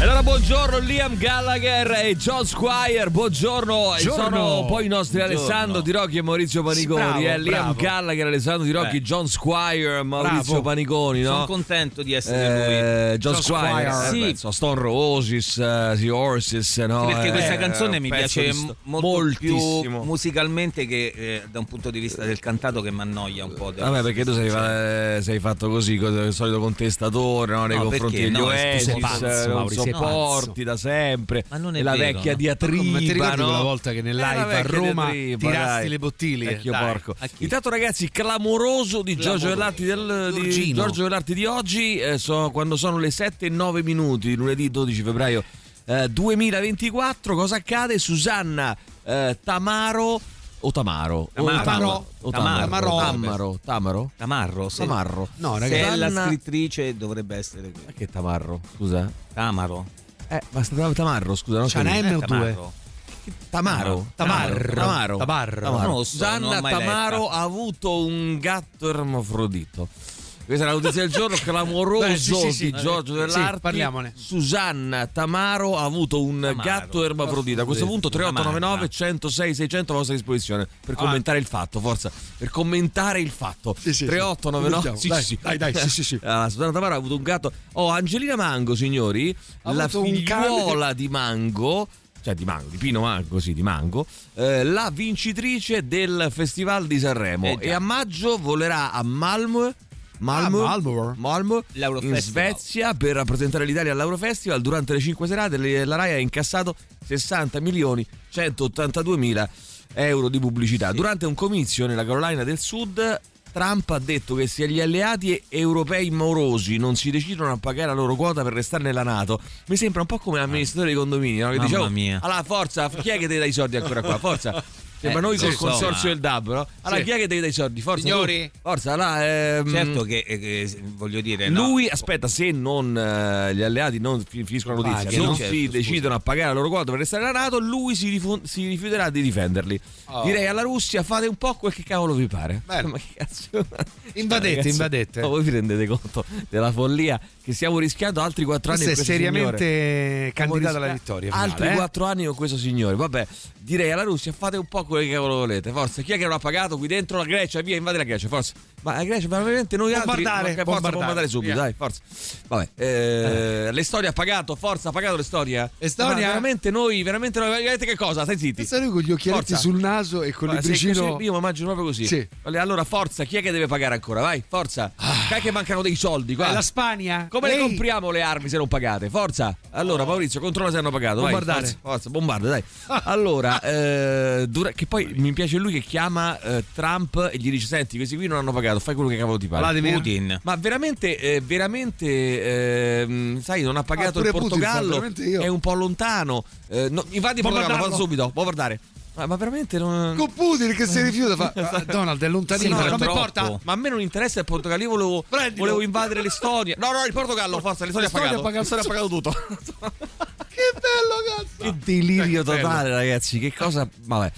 Allora buongiorno Liam Gallagher e John Squire, buongiorno, e sono poi i nostri Alessandro Di Rocchi e Maurizio Paniconi, Bravo, eh, Liam bravo. Gallagher, Alessandro Di Rocchi, Eh. John Squire, Maurizio Bravo. Paniconi, no? Sono contento di essere Eh, John, John Squire, Squire. eh, Sì. beh, so, Stone Roses, eh, The Horses, no? Sì, perché Eh, questa canzone mi piace sto- molto moltissimo. più musicalmente che eh, da un punto di vista del cantato che mi annoia un po'. Vabbè, perché tu sei, eh, sei fatto così, il solito contestatore no, nei No, confronti perché? degli No, Oasis, tu sei sopporti da sempre, Ma non è la vero, vecchia no? diatriba, Ma ti ricordi no? quella volta che nel Eh, a Roma diatriba, tirasti dai. le bottiglie? Vecchio Dai. porco. Intanto ragazzi, clamoroso di Giorgio Vellarti, del, di Giorgino. Giorgio Vellarti di oggi, eh, so- quando sono le 7 e 9 minuti, lunedì 12 febbraio eh, 2024, cosa accade? Susanna eh, Tamaro o Tamaro? Tamaro. O Tamaro. O Tamaro. Tamaro. Tamaro. Tamaro. Tamarro. Tamarro. No, Se ragazzi. è la scrittrice dovrebbe essere qui. Ma che Tamarro? Scusa. Tamaro. Eh, basta Tamarro, scusa. Non C'è una capito. M o due? Tamarro. Tamaro. Tamarro. Tamaro. Non Gianna l'ho mai Tamaro ha avuto un gatto ermafrodito. Questa è la notizia del giorno clamoroso Beh, sì, sì, sì. di Giorgio Sì, Dell'Arti. parliamone. Susanna Tamaro ha avuto un Tamaro. gatto ermafrodito. A questo punto 3899 Tamarra. 106 600 a vostra disposizione per commentare il fatto, forza, per commentare il fatto. Sì, sì, sì. 3899 Cominciamo. sì, Dai, sì, dai, dai, sì, sì, sì. Ah, Susanna Tamaro ha avuto un gatto. Oh, Angelina Mango, signori, Ha la figliuola di Mango cioè di Mango, di Pino Mango, sì, di Mango, eh, la vincitrice del Festival di Sanremo Eh e a maggio volerà a Malmö Malmö, Ah, Malmö. Malmö, in. Svezia per rappresentare l'Italia all'Eurofestival durante le 5 serate la RAI ha incassato 60 milioni 182 mila euro di pubblicità durante un comizio nella Carolina del Sud Trump ha detto che se gli alleati europei morosi non si decidono a pagare la loro quota per restare nella Nato, mi sembra un po' come l'amministratore dei condomini, no? che Mamma dice, "Oh, mia." allora forza, chi è che ti dà i soldi ancora qua? Forza. Sembra Eh, noi col sì, consorzio del DAB, no? Allora Sì. chi è che dà i soldi? Forza, Signori? tu. Forza, allora, ehm, Certo che, eh, voglio dire, no. lui aspetta se non eh, gli alleati non fi- finiscono la notizia, Pagano. non Certo, si decidono a pagare la loro quota per restare alla Nato, lui si, rifu- si rifiuterà di difenderli. Oh. Direi alla Russia fate un po' quel che cavolo vi pare. Bene. Ma che cazzo? Invadete, Ragazzi, invadete. ma voi vi rendete conto della follia che stiamo rischiando altri quattro anni è questo signore? seriamente Stiamo candidata alla vittoria. finale, Altri eh? quattro anni con questo signore. Vabbè, direi alla Russia fate un po' quello che cavolo volete. Forza, chi è che non ha pagato qui dentro la Grecia? Via, invade la Grecia, forza. Ma la Grecia, ma veramente noi altri. Bombardare, ma che forza bombardare, bombardare subito, via. dai, forza. Vabbè, eh, l'Estonia ha pagato, forza, ha pagato l'Estonia. Estonia? Ma veramente noi, veramente noi, vedete che cosa? Stai zitti. Lui con gli occhialetti Forza. sul naso e con il libricino. Io mi immagino proprio così. Sì. Allora, forza, chi è che deve pagare ancora? Vai, forza. Che che mancano dei soldi qua. Eh, la Spagna? Come le Lei? compriamo le armi se non pagate? Forza! Allora, Maurizio, controlla se hanno pagato. Vai, Bombardare. forza, forza, bombarda, dai. Allora, eh, dura- che poi mi piace lui che chiama eh, Trump e gli dice: Senti, questi qui non hanno pagato, fai quello che cavolo ti pare. Vladimir. Putin. Ma veramente, eh, veramente, ehm, sai, non ha pagato Ah, il Putin Portogallo, io. è un po' lontano. Eh, no, invadi il Portogallo, fallo subito, bombardare. Ma, ma veramente non. Con Putin che si rifiuta fa. Ah, Donald è lontanino, Sì, ma non mi troppo. porta. Ma a me non interessa il Portogallo, io volevo, Prendilo. volevo invadere l'Estonia. No, no, il Portogallo, forza, l'Estonia ha L'Estonia pagato. ha pagato- L'Estonia ha pagato tutto. Che bello, cazzo! che delirio Eh, totale, ragazzi. Che cosa. Vabbè.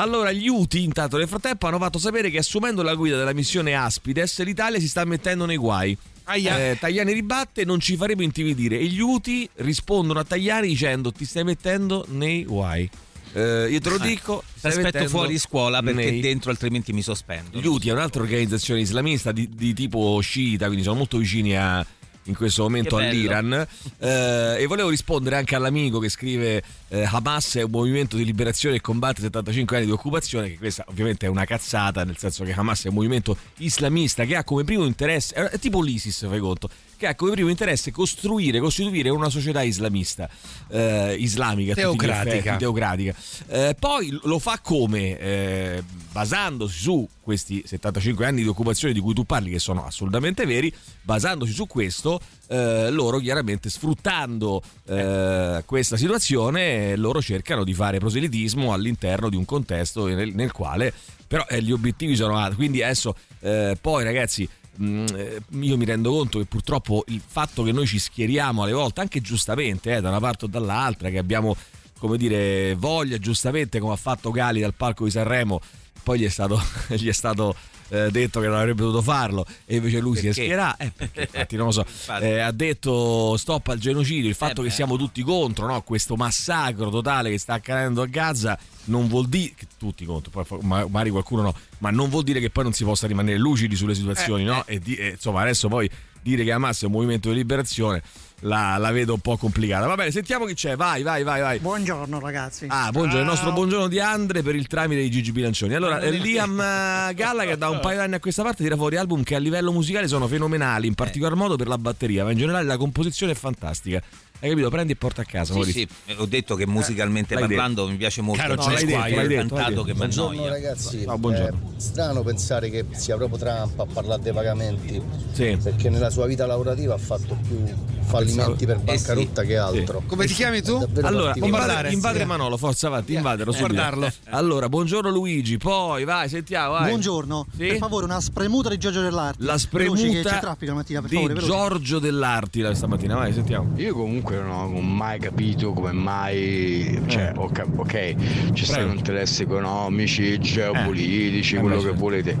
Allora, gli UTI, intanto, nel frattempo, hanno fatto sapere che assumendo la guida della missione Aspides, l'Italia si sta mettendo nei guai. Eh, Tajani ribatte, non ci faremo intimidire. E gli UTI rispondono a Tajani dicendo: Ti stai mettendo nei guai. Eh, io te lo dico. ti stai Aspetto fuori scuola perché nei- dentro altrimenti mi sospendo. Gli Houthi è un'altra organizzazione islamista di, di tipo sciita, quindi sono molto vicini a, in questo momento all'Iran. Eh, e volevo rispondere anche all'amico che scrive eh, Hamas è un movimento di liberazione e combatte 75 anni di occupazione, che questa ovviamente è una cazzata, nel senso che Hamas è un movimento islamista che ha come primo interesse, è tipo l'ISIS, fai conto, che ha come primo interesse costruire, costituire una società islamista, eh, islamica, Teocratica. effetti, teocratica. Eh, poi lo fa come? Eh, basandosi su questi 75 anni di occupazione di cui tu parli, che sono assolutamente veri, basandosi su questo, eh, loro chiaramente sfruttando eh, questa situazione, loro cercano di fare proselitismo all'interno di un contesto nel, nel quale però eh, gli obiettivi sono altri. Quindi adesso, eh, poi ragazzi, mh, eh, io mi rendo conto che purtroppo il fatto che noi ci schieriamo alle volte, anche giustamente, eh, da una parte o dall'altra, che abbiamo come dire, voglia giustamente come ha fatto Gali dal palco di Sanremo, poi gli è stato, gli è stato eh, detto che non avrebbe dovuto farlo e invece lui si Perché? schierato, eh, perché infatti non lo so, eh, ha detto stop al genocidio, il fatto Eh che siamo tutti contro no? questo massacro totale che sta accadendo a Gaza non vuol dire che tutti contro, poi magari qualcuno no, ma non vuol dire che poi non si possa rimanere lucidi sulle situazioni, Eh, no? E, di- e, insomma adesso poi dire che Hamas è un movimento di liberazione la, la vedo un po' complicata. Va bene, sentiamo chi c'è, vai, vai, vai, vai. Buongiorno ragazzi. Ah, buongiorno, il nostro buongiorno di Andre per il tramite di Gigi Bilancioni. Allora, Liam eh, Gallagher da un paio di anni a questa parte tira fuori album che a livello musicale sono fenomenali, in particolar modo per la batteria, ma in generale la composizione è fantastica. Hai capito? Prendi e porta a casa. Sì, sì, ho detto che musicalmente l'hai parlando mi piace molto Caro l'hai il detto, l'hai cantato detto. che Buongiorno ragazzi, Ah, buongiorno. è strano pensare che sia proprio Trump a parlare dei pagamenti Sì. perché nella sua vita lavorativa ha fatto più fallimenti per bancarotta che altro. Come ti chiami tu? Allora, invadere, invadere Manolo, forza avanti, invadero subito. guardarlo. Allora, buongiorno Luigi, poi vai, sentiamo, vai. Buongiorno, Sì? per favore una spremuta di Giorgio Dell'Arte. La Veloci, che spremuta c'è traffico la mattina, per di favore, veloci. Giorgio Dell'Arti stamattina, vai, sentiamo. Io comunque non ho mai capito come mai, cioè, cap- ok, ci stanno interessi economici, geopolitici, Eh, quello che certo. volete,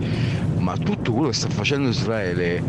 ma tutto quello che sta facendo Israele,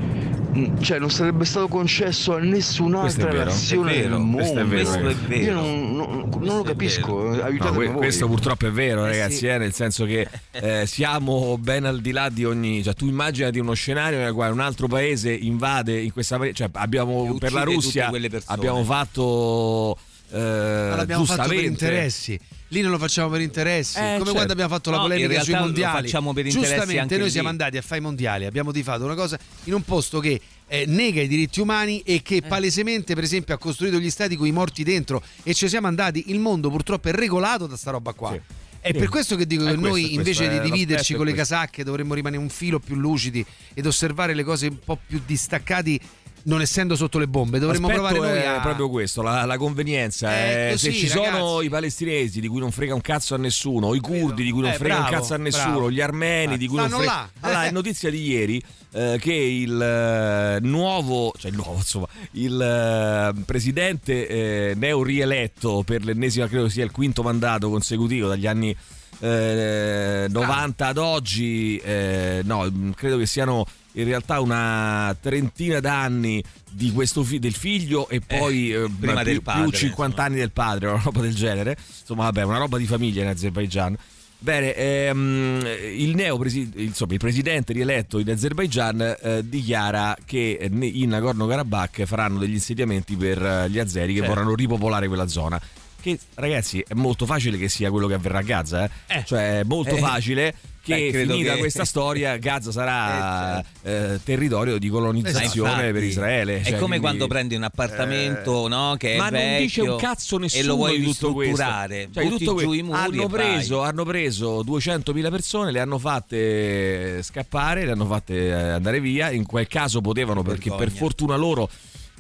cioè, non sarebbe stato concesso a nessun'altra vero. nazione È vero, del questo è mondo. vero, Questo è vero. Io non, non- non lo capisco, No, aiutatemi que- voi. questo purtroppo è vero, ragazzi, sì. eh, nel senso che eh, siamo ben al di là di ogni. Cioè, tu immaginati uno scenario nel quale un altro paese invade in questa. Cioè, abbiamo per la Russia abbiamo fatto. Eh, Ma l'abbiamo fatto per giustamente- interessi. Lì non lo facciamo per interessi. Eh, Come certo. quando abbiamo fatto la No, polemica sui lo mondiali. facciamo per interessi Giustamente, anche noi lì. siamo andati a fare i mondiali. Abbiamo tifato una cosa in un posto che eh, nega i diritti umani e Eh. che palesemente, per esempio, ha costruito gli stati con i morti dentro. E ci siamo andati. Il mondo purtroppo è regolato da sta roba qua. Sì. È Sì. per questo che dico Eh, che questo, noi invece è di dividerci è con le questo. casacche dovremmo rimanere un filo più lucidi ed osservare le cose un po' più distaccati, non essendo sotto le bombe. Dovremmo provare noi è a. proprio questo, la, la convenienza. Eh, eh, così, se ci sono ragazzi. i palestinesi di cui non frega un cazzo a nessuno, i curdi di cui non Eh, frega un bravo, cazzo a nessuno, bravo. gli armeni Eh, di cui non frega. là. Allora, è notizia di ieri eh, che il eh, nuovo, cioè il nuovo, insomma, il eh, presidente neo rieletto per l'ennesima, credo sia il quinto mandato consecutivo dagli anni eh, 90 ad oggi, eh, no, credo che siano in realtà una trentina d'anni di questo fi- del figlio e poi eh, prima più, del padre, più 50 insomma. anni del padre, una roba del genere. Insomma, vabbè, una roba di famiglia in Azerbaijan. Bene, ehm, il, neo presi- insomma, il presidente rieletto in Azerbaijan eh, dichiara che eh, in Nagorno-Karabakh faranno degli insediamenti per eh, gli azeri che Certo. vorranno ripopolare quella zona. Che ragazzi è molto facile che sia quello che avverrà a Gaza, eh? Eh. cioè è molto Eh. facile che Beh, finita che- questa storia Gaza sarà Eh, eh, territorio di colonizzazione Infatti, per Israele. È cioè, come quindi- quando prendi un appartamento no, che è ma non dice un cazzo nessuno e lo vuoi ristrutturare. Cioè, butti tutto que- hanno, preso, hanno preso 200.000 persone, le hanno fatte scappare, le hanno fatte eh, andare via. In quel caso potevano, perché Vergogna. per fortuna loro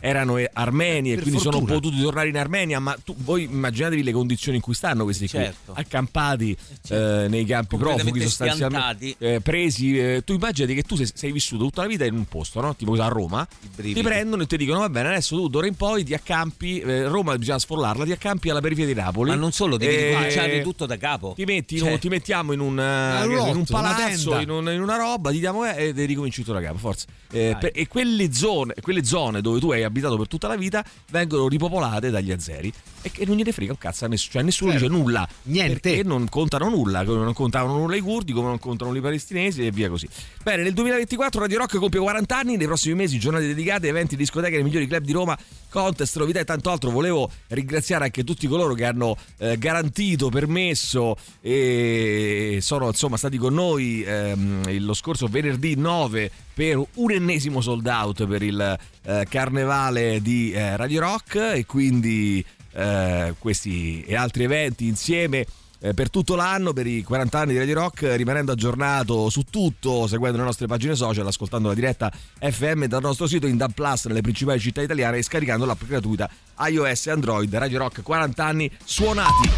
erano eh, armeni e Per quindi sono fortuna. potuti tornare in Armenia. Ma tu, voi immaginatevi le condizioni in cui stanno questi Certo. qui, accampati certo. eh, nei campi profughi, sostanzialmente eh, presi. eh, tu immagini che tu sei, sei vissuto tutta la vita in un posto, no? tipo a Roma, ti prendono e ti dicono: Va bene, adesso tu d'ora in poi ti accampi. eh, Roma bisogna sfollarla, ti accampi alla periferia di Napoli. Ma non solo, devi Eh, ricominciare tutto da capo. Ti, metti, Cioè, ti mettiamo in un, eh, roulotte, in un una palazzo, tenda. in, un- in una roba, ti diamo eh, e ricominci tutto da capo, forza. Eh, per- e quelle zone, quelle zone dove tu hai abitato per tutta la vita vengono ripopolate dagli azeri e che non gliene frega un cazzo a nessuno, cioè nessuno Certo. dice nulla. Niente. Perché non contano nulla, come non contavano nulla i curdi, come non contano i palestinesi e via così. Bene, nel 2024 Radio Rock compie 40 anni, nei prossimi mesi giornate dedicate, eventi, discoteche nei migliori club di Roma, contest, novità e tanto altro. Volevo ringraziare anche tutti coloro che hanno eh, garantito, permesso e sono insomma stati con noi ehm, lo scorso venerdì 9 per un ennesimo sold out per il eh, carnevale di eh, Radio Rock e quindi eh, questi e altri eventi insieme eh, per tutto l'anno, per i 40 anni di Radio Rock, rimanendo aggiornato su tutto, seguendo le nostre pagine social, ascoltando la diretta FM dal nostro sito in DAB Plus nelle principali città italiane e scaricando l'app gratuita iOS e Android Radio Rock 40 anni suonati.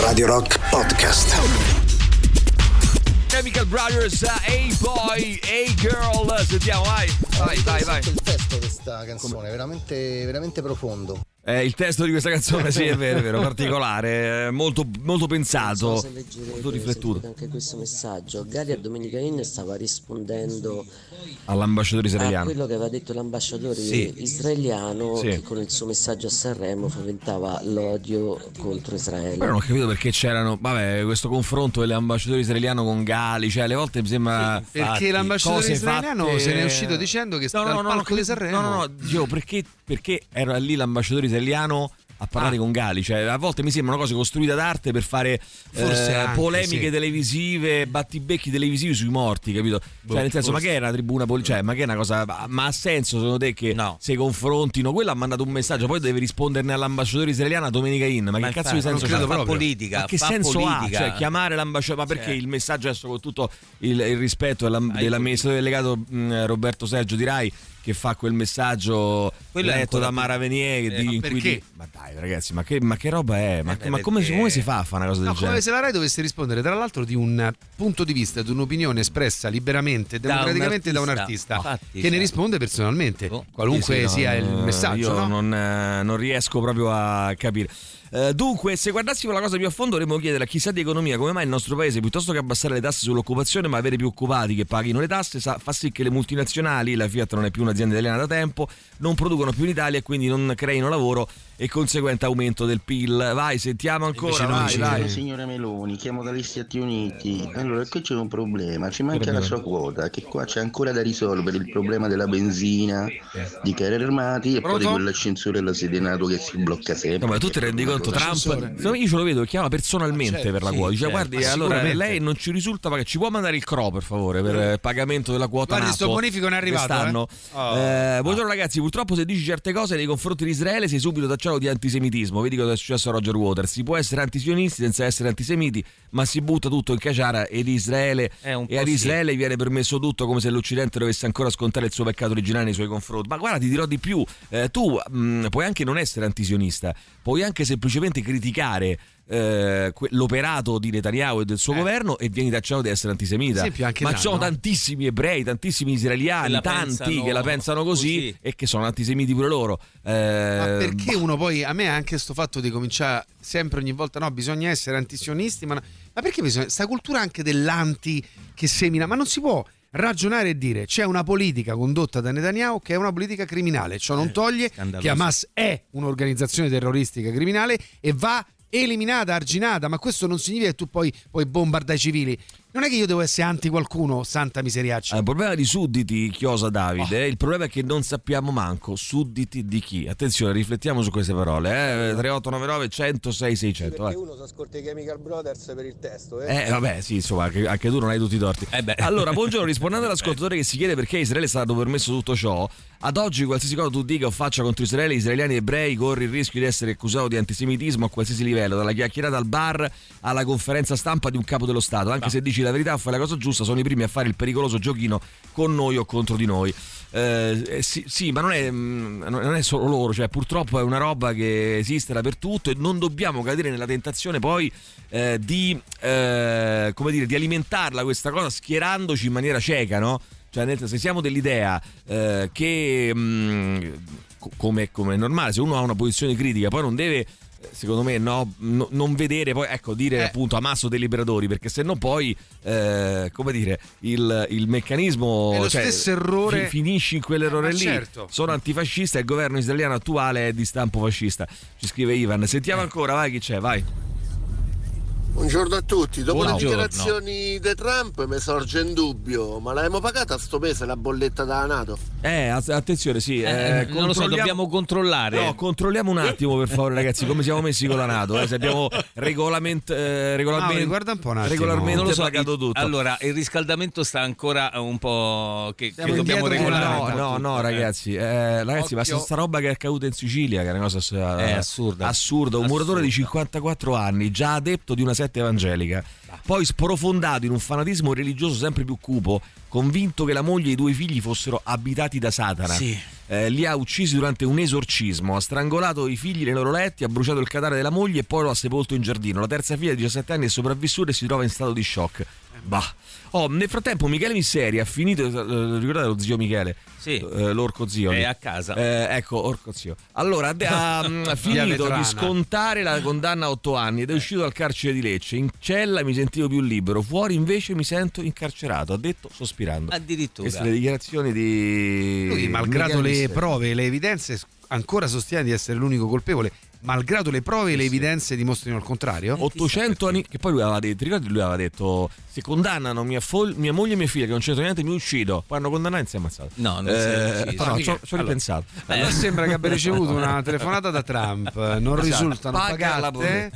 Radio Rock Podcast. Chemical Brothers, hey boy, hey girl, sentiamo, vai, vai, vai, vai. Il testo di questa canzone è veramente, veramente profondo. Eh, il testo di questa canzone, sì, è vero, è vero, particolare, eh, molto, molto pensato, Non so molto riflettuto. anche questo messaggio. Gali a Domenica In stava rispondendo All'ambasciatore a israeliano. quello che aveva detto l'ambasciatore Sì. israeliano Sì. che con il suo messaggio a Sanremo fomentava l'odio contro Israele. Però non ho capito perché c'erano, vabbè, questo confronto dell'ambasciatore israeliano con Gali, cioè alle volte mi sembra... Perché l'ambasciatore cose israeliano fatte- se ne è uscito dicendo che No, dal no, no, palco no, di Sanremo. No, no, no, dicevo perché, perché era lì l'ambasciatore italiano a parlare Ah. con Gali, cioè a volte mi sembrano cose costruite d'arte per fare Forse eh, anche, polemiche sì. televisive, battibecchi televisivi sui morti, capito? Boh, cioè nel senso, forse. ma che è una tribuna politica? Cioè, ma che è una cosa ma- ha senso secondo te che si confrontino? Quello ha mandato un messaggio, poi deve rispondere all'ambasciatore israeliano Domenica In, ma, Ma che cazzo di senso credo proprio. politica, Ma che fa senso politica. ha? Cioè chiamare l'ambasciatore, ma perché Cioè. il messaggio adesso con tutto il, il rispetto dell'am- dell'amministratore delegato mh, Roberto Sergio di Rai che fa quel messaggio Quello letto da Mara Venier Eh, di- ma in cui perché? di- ma dai ragazzi ma che, ma che roba è ma, beh, ma come, perché- come si fa a fare una cosa del No, come genere se la RAI dovesse rispondere tra l'altro di un punto di vista, di un'opinione espressa liberamente, Da un democraticamente da un artista. artista Infatti, che ne cioè. risponde personalmente, qualunque Sì, no, sia il messaggio. io no? non, eh, non riesco proprio a capire Eh, dunque, se guardassimo la cosa più a fondo, dovremmo chiedere a chissà di economia come mai il nostro paese, piuttosto che abbassare le tasse sull'occupazione, ma avere più occupati che paghino le tasse, sa- fa sì che le multinazionali, la Fiat non è più un'azienda italiana da tempo, non producono più in Italia e quindi non creino lavoro e conseguente aumento del PIL. Vai, sentiamo ancora. Vai, vai. Signora Meloni, chiamo dagli Stati Uniti. Allora, qui c'è un problema, ci manca la sua quota, che qua c'è ancora da risolvere il problema della benzina, di carri armati e poi di Pronto? quell'ascensore alla sede NATO che si blocca sempre. No, ma tu ti rendi conto, Trump, no, io ce lo vedo che chiama personalmente certo, per la sì, quota. Dice, certo. guardi, Ma allora lei non ci risulta, ma che ci può mandare il CRO per favore per eh, pagamento della quota Guardi, sto bonifico non è arrivato, eh. Oh. Eh, buongiorno ragazzi, purtroppo se dici certe cose nei confronti di Israele sei subito tacciato di antisemitismo. Vedi cosa è successo a Roger Waters. Si può essere antisionisti senza essere antisemiti, ma si butta tutto in caciara ed Israele e ad sì. Israele viene permesso tutto come se l'Occidente dovesse ancora scontare il suo peccato originale nei suoi confronti. Ma guarda, ti dirò di più, tu mh, puoi anche non essere antisionista, puoi anche semplicemente criticare eh, que- l'operato di Netanyahu e del suo governo e vieni tacciato di essere antisemita. Esempio Ma ci sono no? tantissimi ebrei, tantissimi israeliani, tanti pensano che la pensano così, così. e che sono antisemiti pure loro. Eh, Ma perché uno poi, a me anche sto fatto di cominciare sempre ogni volta, no, bisogna essere antisionisti, ma, no- ma perché bisogna, sta cultura anche dell'anti che semina, ma non si può ragionare e dire c'è una politica condotta da Netanyahu che è una politica criminale, ciò non toglie scandaloso. che Hamas è un'organizzazione terroristica criminale e va eliminata, arginata, ma questo non significa che tu poi puoi bombardare i civili. Non è che io devo essere anti qualcuno, santa miseriaccia. Ah, Il problema di sudditi, chiosa Oh. Davide, il problema è che non sappiamo manco sudditi di chi. Attenzione, riflettiamo su queste parole. Eh? 3899 106 600. vai. uno si ascolta i Chemical Brothers per il testo, eh? Eh vabbè sì insomma anche, anche tu non hai tutti i torti Allora buongiorno rispondendo all'ascoltatore che si chiede perché Israele è stato permesso tutto ciò Ad oggi qualsiasi cosa tu dica o faccia contro Israele Israeliani e ebrei corri il rischio di essere accusato di antisemitismo a qualsiasi livello Dalla chiacchierata al bar alla conferenza stampa di un capo dello Stato Anche se dici la verità fai la cosa giusta sono i primi a fare il pericoloso giochino con noi o contro di noi eh, eh, sì, sì, ma non è, mm, non è solo loro, cioè purtroppo è una roba che esiste dappertutto e non dobbiamo cadere nella tentazione poi eh, di, eh, dire, di alimentarla questa cosa schierandoci in maniera cieca, no? Cioè, se siamo dell'idea eh, che, mm, co- come, come è normale, se uno ha una posizione critica, poi non deve secondo me no, no- non vedere poi ecco dire Eh. appunto amasso dei liberatori perché se no poi eh, come dire il, il meccanismo È lo cioè, stesso errore- fi- finisci in quell'errore Ma lì certo. sono antifascista e il governo israeliano attuale è di stampo fascista ci scrive Ivan sentiamo Eh. ancora vai chi c'è vai Buongiorno a tutti, dopo Buongiorno. le dichiarazioni di Trump mi sorge in dubbio, ma l'abbiamo pagata sto mese la bolletta da Nato? eh att- attenzione sì Eh, eh, non lo so, controlliamo- dobbiamo controllare. No, controlliamo un attimo per favore ragazzi come siamo messi con la Nato eh, se abbiamo regolament, eh, regolarmente, Mauri, guarda un po' un attimo. regolarmente Non lo so, pagato tutto Allora, il riscaldamento sta ancora un po' che, che dobbiamo regolare. No, no, no, ragazzi, eh, ragazzi, ma Occhio. sta roba che è accaduta in Sicilia, che è una cosa ass- È assurda. assurda. Un muratore di 54 anni, già adepto di una setta evangelica, poi sprofondato in un fanatismo religioso sempre più cupo, convinto che la moglie e i due figli fossero abitati da Satana. Sì. eh, li ha uccisi durante un esorcismo, ha strangolato i figli nei loro letti, ha bruciato il cadavere della moglie e poi lo ha sepolto in giardino. La terza figlia di 17 anni è sopravvissuta e si trova in stato di shock. Bah. Oh, nel frattempo Michele Misseri ha finito, eh, ricordate lo zio Michele? Sì. Eh, l'orco zio. È a casa. Eh, ecco, orco zio. Allora, ha, ha, mm, finito di scontare la condanna a otto anni ed è uscito dal carcere di Lecce. In cella mi sentivo più libero, fuori invece mi sento incarcerato, ha detto sospirando. Addirittura. Queste le dichiarazioni di... Lui, malgrado Michele le Misseri. prove e le evidenze, ancora sostiene di essere l'unico colpevole. Malgrado le prove e le evidenze dimostrino il contrario? 800 anni che poi lui aveva detto, ricordi lui aveva detto se condannano mia, fo- mia moglie e mia figlia che non c'entra niente mi uccido, poi hanno condannato e si è ammazzato. No, non si è no, ci ho- ho ripensato. A me sembra che abbia ricevuto una telefonata da Trump. Non risultano Paga pagate.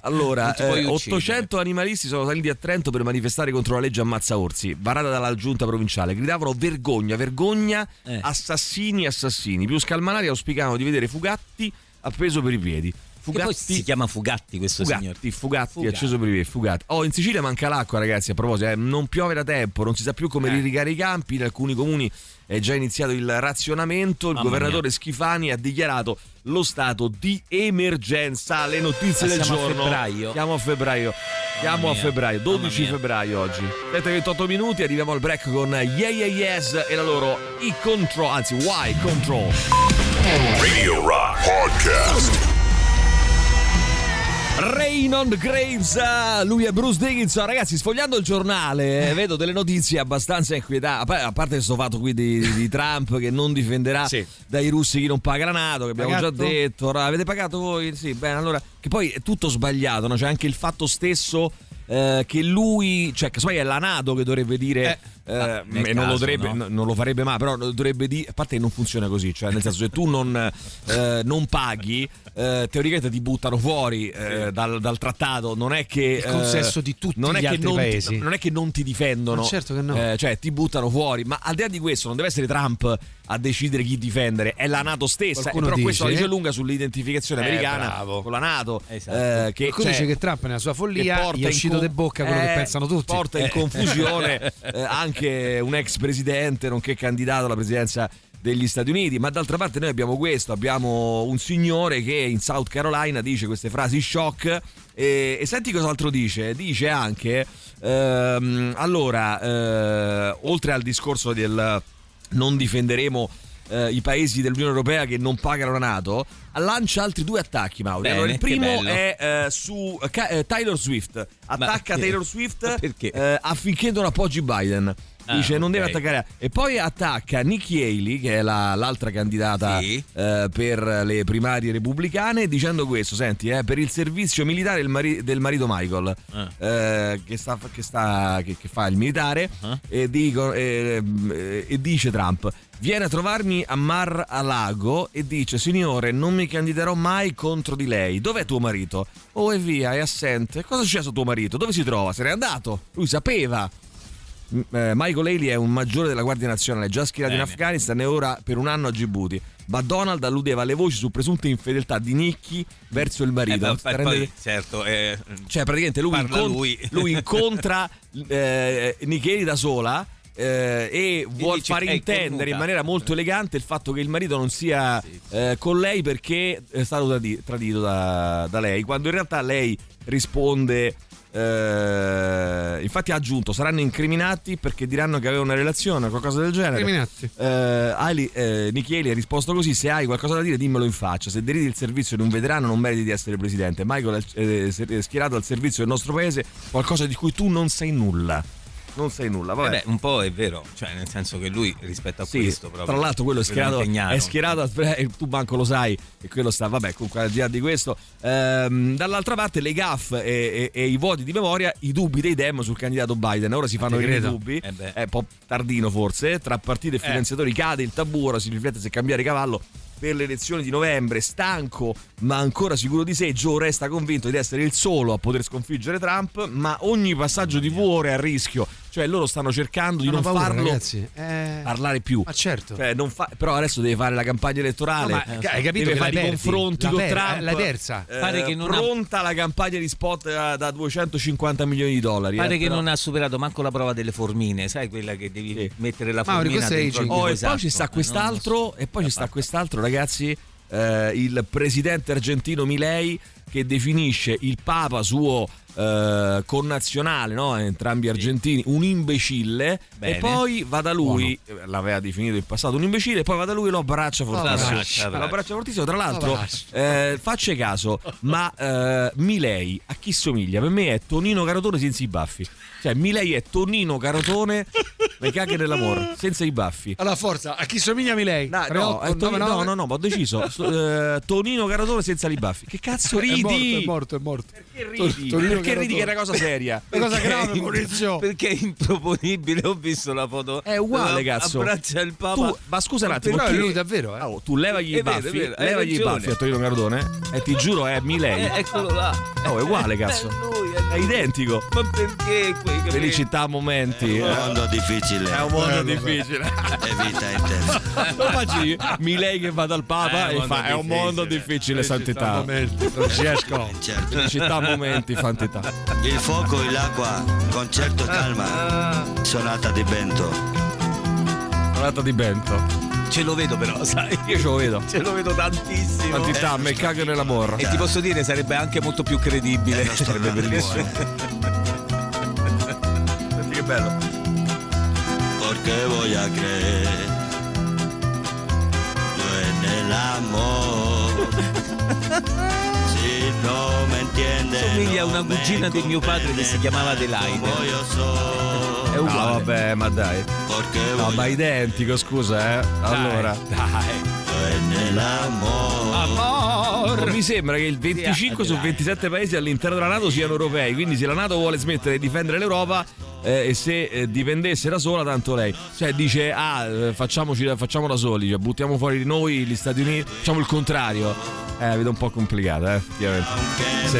Allora, eh, uccidere. 800 animalisti sono saliti a Trento per manifestare contro la legge ammazza orsi, varata dalla giunta provinciale. Gridavano vergogna, vergogna, Eh. assassini, assassini. Più scalmanati auspicavano di vedere Fugatti appeso per i piedi. Fugatti si chiama Fugatti questo signore. Fugatti, Fugatti, Fugatti. acceso per i piedi, Fugatti. Oh, in Sicilia manca l'acqua, ragazzi. A proposito, eh, non piove da tempo, non si sa più come Eh. irrigare i campi. In alcuni comuni è già iniziato il razionamento. Il Mamma governatore mia. Schifani ha dichiarato lo stato di emergenza. Le notizie del Passiamo a giorno. febbraio? Siamo a febbraio. Siamo a febbraio, 12 Mamma mia. febbraio oggi. 7-28 minuti, arriviamo al break con Yeah Yeah Yes e la loro E-Control, anzi Y Control. Radio Rock Podcast. Raymond Graves, ah, lui è Bruce Dickinson. Ragazzi, sfogliando il giornale, eh, vedo delle notizie abbastanza inquietanti. A pa- A parte questo fatto qui di, di- Trump che non difenderà Sì. dai russi chi non paga la Nato, che abbiamo Pagato? già detto. Avete pagato voi? Sì, bene, allora. Che poi è tutto sbagliato, no? C'è anche il fatto stesso. eh, che lui, cioè, che poi è la Nato che dovrebbe dire, eh, ah, nel e non, no? non lo farebbe mai, però dovrebbe dire, a parte che non funziona così, cioè nel senso se tu non, eh, non paghi, eh, teoricamente ti buttano fuori eh, dal, dal trattato, non è che... Il consesso eh, di tutti non è gli che altri non, paesi. Non è che non ti difendono, Ma certo che no. eh, cioè ti buttano fuori, ma al di là di questo non deve essere Trump a decidere chi difendere, è la Nato stessa, Qualcuno però questo la dice- dice lunga sull'identificazione Eh, americana bravo. con la Nato, Esatto. eh, che, cioè, dice che Trump nella sua follia porta è uscito con- de bocca quello che eh, pensano tutti. Porta in confusione eh, anche un ex presidente, nonché candidato alla presidenza degli Stati Uniti, ma d'altra parte noi abbiamo questo, abbiamo un signore che in South Carolina dice queste frasi shock e, e senti cos'altro dice, dice anche, ehm, allora, eh, oltre al discorso del non difenderemo eh, i paesi dell'Unione Europea che non pagano la Nato, lancia altri due attacchi, Mauri. Bene, allora, il primo è eh, su Ca- eh, Taylor Swift. Attacca Taylor Swift eh, affinché non appoggi Biden. Ah, Dice non deve attaccare. E poi attacca Nikki Haley, che è la- l'altra candidata Sì. eh, per le primarie repubblicane, dicendo questo: Senti, eh, per il servizio militare del, mari- del marito Michael, Ah. eh, che, sta, che, sta- che- che fa il militare, Ah. e, dico- eh, eh, e dice Trump. Viene a trovarmi a Mar a Lago e dice: Signore, non mi candiderò mai contro di lei. Dov'è tuo marito? Oh, e via, è assente. Cosa è successo a tuo marito? Dove si trova? Se n'è andato. Lui sapeva. M- eh, Michael Haley è un maggiore della Guardia Nazionale, già schierato in Bene. Afghanistan e ora per un anno a Djibouti. Ma Donald alludeva alle voci su presunte infedeltà di Nicky verso il Eh, marito. ma- Per poi, certo, eh, cioè, praticamente lui, incont- lui. lui incontra eh, Nicky Haley da sola. eh, e vuol dice, fare "È intendere cornuta". in maniera molto elegante il fatto che il marito non sia eh, con lei perché è stato tradi- tradito da, da lei, quando in realtà lei risponde. Eh, infatti ha aggiunto saranno incriminati perché diranno che aveva una relazione o qualcosa del genere Incriminati. eh, Ali, eh, Haley ha risposto così: Se hai qualcosa da dire, dimmelo in faccia. Se deridi il servizio di un veterano, non meriti di essere presidente. Michael eh, è schierato al servizio del nostro paese, qualcosa di cui tu non sai nulla. Non sai nulla, vabbè. Vabbè, un po' è vero, cioè nel senso che lui rispetto a Sì, questo proprio tra l'altro quello è schierato, è schierato tu manco lo sai e quello sta, vabbè comunque al di là di questo. Ehm, dall'altra parte le gaff e, e- e i voti di memoria i dubbi dei Dem sul candidato Biden. Ora si fanno i dubbi. Eh beh. è un po' tardino forse. Tra partiti e finanziatori cade il tabù ora si riflette se cambiare cavallo per le elezioni di novembre, stanco ma ancora sicuro di sé, Joe resta convinto di essere il solo a poter sconfiggere Trump, ma ogni passaggio di ora è a rischio. Cioè loro stanno cercando di non paura, farlo ragazzi. Eh, parlare più. Ma certo. Cioè, non fa- però adesso deve fare la campagna elettorale. No, ma Eh, hai capito deve che fare i confronti La con per- Trump. la terza. Eh, Pare che non ha- pronta la campagna di spot da, da 250 milioni di dollari. Pare eh, che però- non ha superato manco la prova delle formine, sai quella che devi mettere la Mauri, formina aging. Oh, e poi ci sta Eh, quest'altro, e poi ci sta quest'altro, ragazzi. eh, il presidente argentino Milei che definisce il Papa suo eh, connazionale, no? entrambi argentini, un imbecille Bene. e poi va da lui, eh, l'aveva definito in passato un imbecille, e poi va da lui e lo abbraccia fortissimo. Lo abbraccia fortissimo. Tra l'altro, eh, faccia caso, ma eh, Milei a chi somiglia? Per me è Tonino Carotone senza i baffi. Cioè, Milei è Tonino Carotone, le caghe dell'amore, senza i baffi. Allora, forza, a chi somiglia lei? No, no, no, no, no, ma ho deciso. So- eh, Tonino Caratore senza i baffi. Che cazzo ridi? È morto, è morto. Perché ridi? Tonino Perché ridi che è una cosa seria? Una cosa grave, Maurizio. Perché è improponibile, ho visto la foto. È uguale, Eh, cazzo. Abbraccia il Papa. Tu, ma scusa un attimo, Però è lui davvero, eh. Oh, tu levagli i È è baffi, vero, levagli i baffi a Tonino Caratone e ti giuro è Milei. Eh, eccolo là. Oh, è uguale, cazzo. È lui, è È identico. Ma perché quei? Felicità a momenti. Un mondo difficile. È un mondo difficile. E vita intensa. Lo immagini? Milei che va dal Papa Eh, e fa è un mondo difficile, santità. Non riesco. Certo. Felicità momenti, santità. Il fuoco e l'acqua, concerto calma. Sonata di Bento. Sonata di Bento. Ce lo vedo però, sai. Io ce lo vedo. Ce lo vedo tantissimo. Santità, a me caga nell'amore. E ti posso dire, sarebbe anche molto più credibile. Sarebbe bellissimo. Senti che bello. Creer. Yo en el amor. Si no me entiende. Somiglia a no una cugina di mio padre che si chiamava Adelaide. È No, uguale. vabbè, ma dai. No, ma identico, scusa, eh. Allora. Dai. el amor. Amor. Mi sembra che il 25 su 27 paesi all'interno della Nato siano europei, quindi se la Nato vuole smettere di difendere l'Europa eh, e se eh, dipendesse da sola, tanto lei. Cioè dice, ah, eh, facciamoci, facciamo da soli, cioè, buttiamo fuori noi gli Stati Uniti, facciamo il contrario. Eh, vedo un po' complicata, eh, effettivamente. Sì,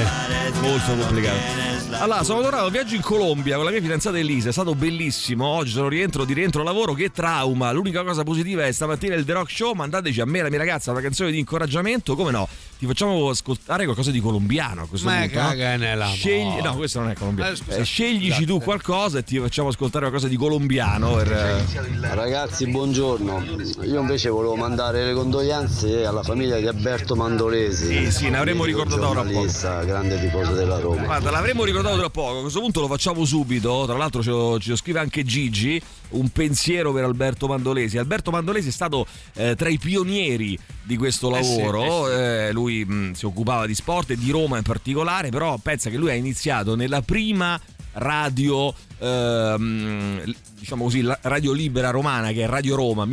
molto complicata. Allora, sono tornato a viaggio in Colombia con la mia fidanzata Elisa, è stato bellissimo. Oggi sono rientro di rientro al lavoro, che trauma. L'unica cosa positiva è stamattina il The Rock Show. Mandateci a me e la mia ragazza una canzone di incoraggiamento. Come no? Ti facciamo ascoltare qualcosa di colombiano a questo Ma punto. no? caga nell'amore. Scegli, no, questo non è colombiano. Eh, scusa. Eh, sceglici Scusate. tu qualcosa e ti facciamo ascoltare qualcosa di colombiano. Per, eh, Ragazzi, buongiorno. Io invece volevo mandare le condoglianze alla famiglia di Alberto Mandolesi. Sì, sì, ne avremmo ricordato ora poco. grande tifoso della Roma. Guarda, l'avremmo ricordato tra poco. A questo punto lo facciamo subito. Tra l'altro, ce lo, ce lo scrive anche Gigi. Un pensiero per Alberto Mandolesi. Alberto Mandolesi è stato eh, tra i pionieri di questo Eh sì, lavoro. Eh, lui mh, si occupava di sport e di Roma in particolare. Però pensa che lui ha iniziato nella prima radio. ehm, diciamo così, la radio libera romana che è Radio Roma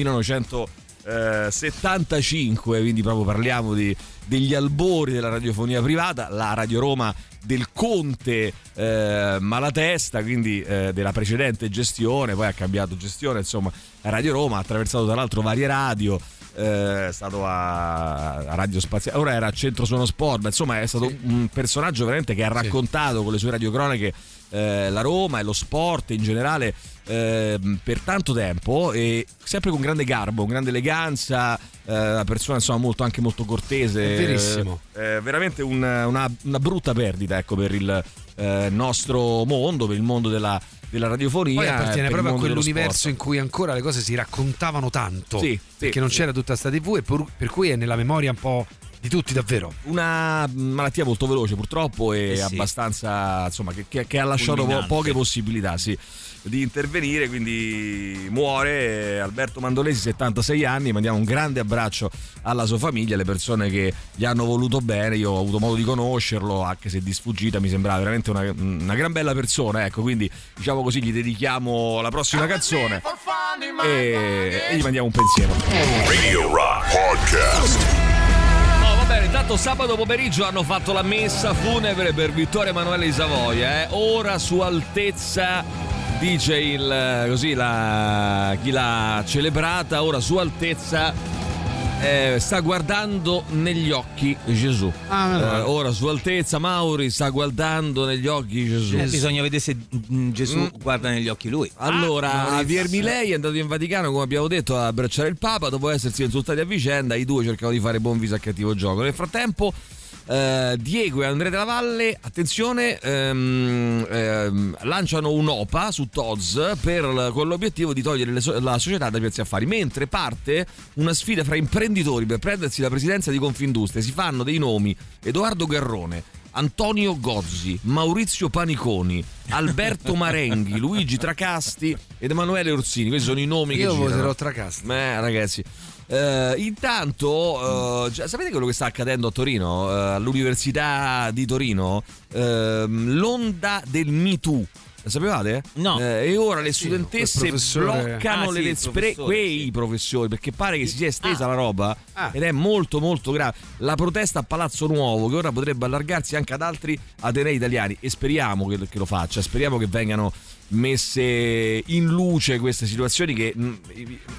1975, quindi proprio parliamo di, degli albori della radiofonia privata, la Radio Roma del Conte eh, Malatesta, quindi eh, della precedente gestione, poi ha cambiato gestione, insomma, Radio Roma ha attraversato tra l'altro varie radio. eh, È stato a, a Radio Spaziale, ora era a Centro Suono Sport, ma insomma è stato un personaggio veramente che ha raccontato con le sue radiocronache eh, la Roma e lo sport in generale ehm, per tanto tempo e sempre con grande garbo, con grande eleganza, eh, una persona insomma molto, anche molto cortese. È verissimo. Eh, veramente un- una, una brutta perdita ecco, per il eh, nostro mondo, per il mondo della, della radiofonia. Poi appartiene proprio a quell'universo in cui ancora le cose si raccontavano tanto. Sì, sì, perché non sì. c'era tutta sta TV e per, per cui è nella memoria un po' di tutti davvero. Una malattia molto veloce purtroppo e Eh sì. abbastanza insomma che, che- che ha lasciato po- poche possibilità sì, di intervenire quindi muore Alberto Mandolesi 76 anni mandiamo un grande abbraccio alla sua famiglia alle persone che gli hanno voluto bene io ho avuto modo di conoscerlo anche se di sfuggita mi sembrava veramente una, una gran bella persona ecco quindi diciamo così gli dedichiamo la prossima canzone e, e gli mandiamo un pensiero Radio Rock Podcast. No, va bene, intanto sabato pomeriggio hanno fatto la messa funebre per Vittorio Emanuele di Savoia, eh. Ora su altezza dice il così la, chi l'ha celebrata, ora su altezza eh, sta guardando negli occhi Gesù. Ah, no. Eh, ora, Sua Altezza Mauri sta guardando negli occhi Gesù. Eh, bisogna vedere se mm, Gesù Mm. guarda negli occhi lui. Allora, Ah, Javier Milei è andato in Vaticano, come abbiamo detto, a abbracciare il Papa. Dopo essersi insultati a vicenda, i due cercano di fare buon viso a cattivo gioco. Nel frattempo, eh, Diego e Andrea della Valle, attenzione, ehm, ehm, lanciano un'OPA su Toz per, con l'obiettivo di togliere so- la società dai piazzi affari. Mentre parte una sfida fra imprenditori per prendersi la presidenza di Confindustria. Si fanno dei nomi: Edoardo Garrone. Antonio Gozzi, Maurizio Paniconi, Alberto Marenghi, Luigi Tracasti ed Emanuele Orsini. Questi sono i nomi che Io voterò Tracasti. Eh, ragazzi. Eh, intanto, eh, sapete quello che sta accadendo a Torino? Eh, all'Università di Torino? Ehm, l'onda del Me Too. Lo sapevate? No. Eh, e ora le studentesse professore- bloccano Ah, le sì, professore, Quei sì. professori, perché pare che si sia estesa Ah. la roba Ah. ed è molto molto grave. La protesta a Palazzo Nuovo, che ora potrebbe allargarsi anche ad altri atenei italiani, e speriamo che, che lo faccia, speriamo che vengano messe in luce queste situazioni che mh,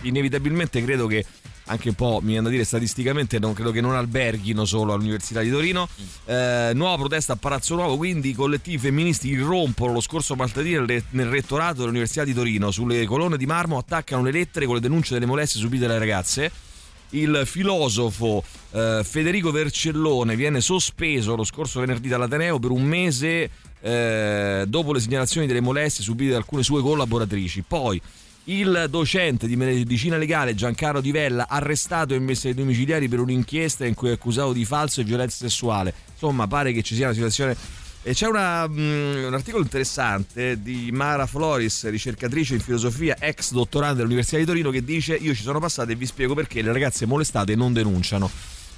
inevitabilmente credo che anche un po' mi viene da dire statisticamente non credo che non alberghino solo all'Università di Torino. Eh, nuova protesta a Palazzo Nuovo quindi i collettivi femministi irrompono lo scorso martedì nel, rettorato dell'Università di Torino. Sulle colonne di marmo attaccano le lettere con le denunce delle molestie subite dalle ragazze. Il filosofo eh, Federico Vercellone viene sospeso lo scorso venerdì dall'Ateneo per un mese eh, dopo le segnalazioni delle molestie subite da alcune sue collaboratrici. Poi il docente di medicina legale Giancarlo Di Vella arrestato e messo ai domiciliari per un'inchiesta in cui è accusato di falso e violenza sessuale. Insomma, pare che ci sia una situazione e c'è una, mm, un articolo interessante di Mara Floris, ricercatrice in filosofia, ex dottorante dell'Università di Torino, che dice: Io ci sono passato e vi spiego perché le ragazze molestate non denunciano.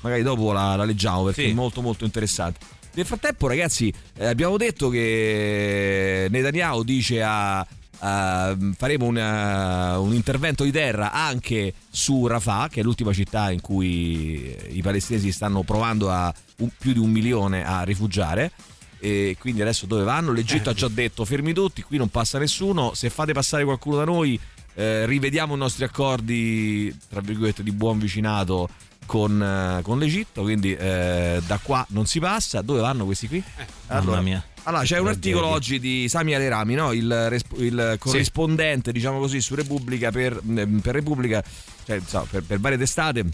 Magari dopo la, la leggiamo perché Sì. è molto molto interessante. Nel frattempo, ragazzi, eh, abbiamo detto che Netanyahu dice a. a- faremo una- un intervento di terra anche su Rafah, che è l'ultima città in cui i palestinesi stanno provando a un- più di un milione a rifugiare e quindi adesso dove vanno? L'Egitto ha già detto fermi tutti, qui non passa nessuno, se fate passare qualcuno da noi eh, rivediamo i nostri accordi tra virgolette di buon vicinato con, eh, con l'Egitto, quindi eh, da qua non si passa, dove vanno questi qui? Mamma mia. Allora, c'è un articolo oggi di Sami Alerami, no? il, resp- il corrispondente, diciamo così, su Repubblica per, mm, per Repubblica, cioè, insomma, per, per varie testate,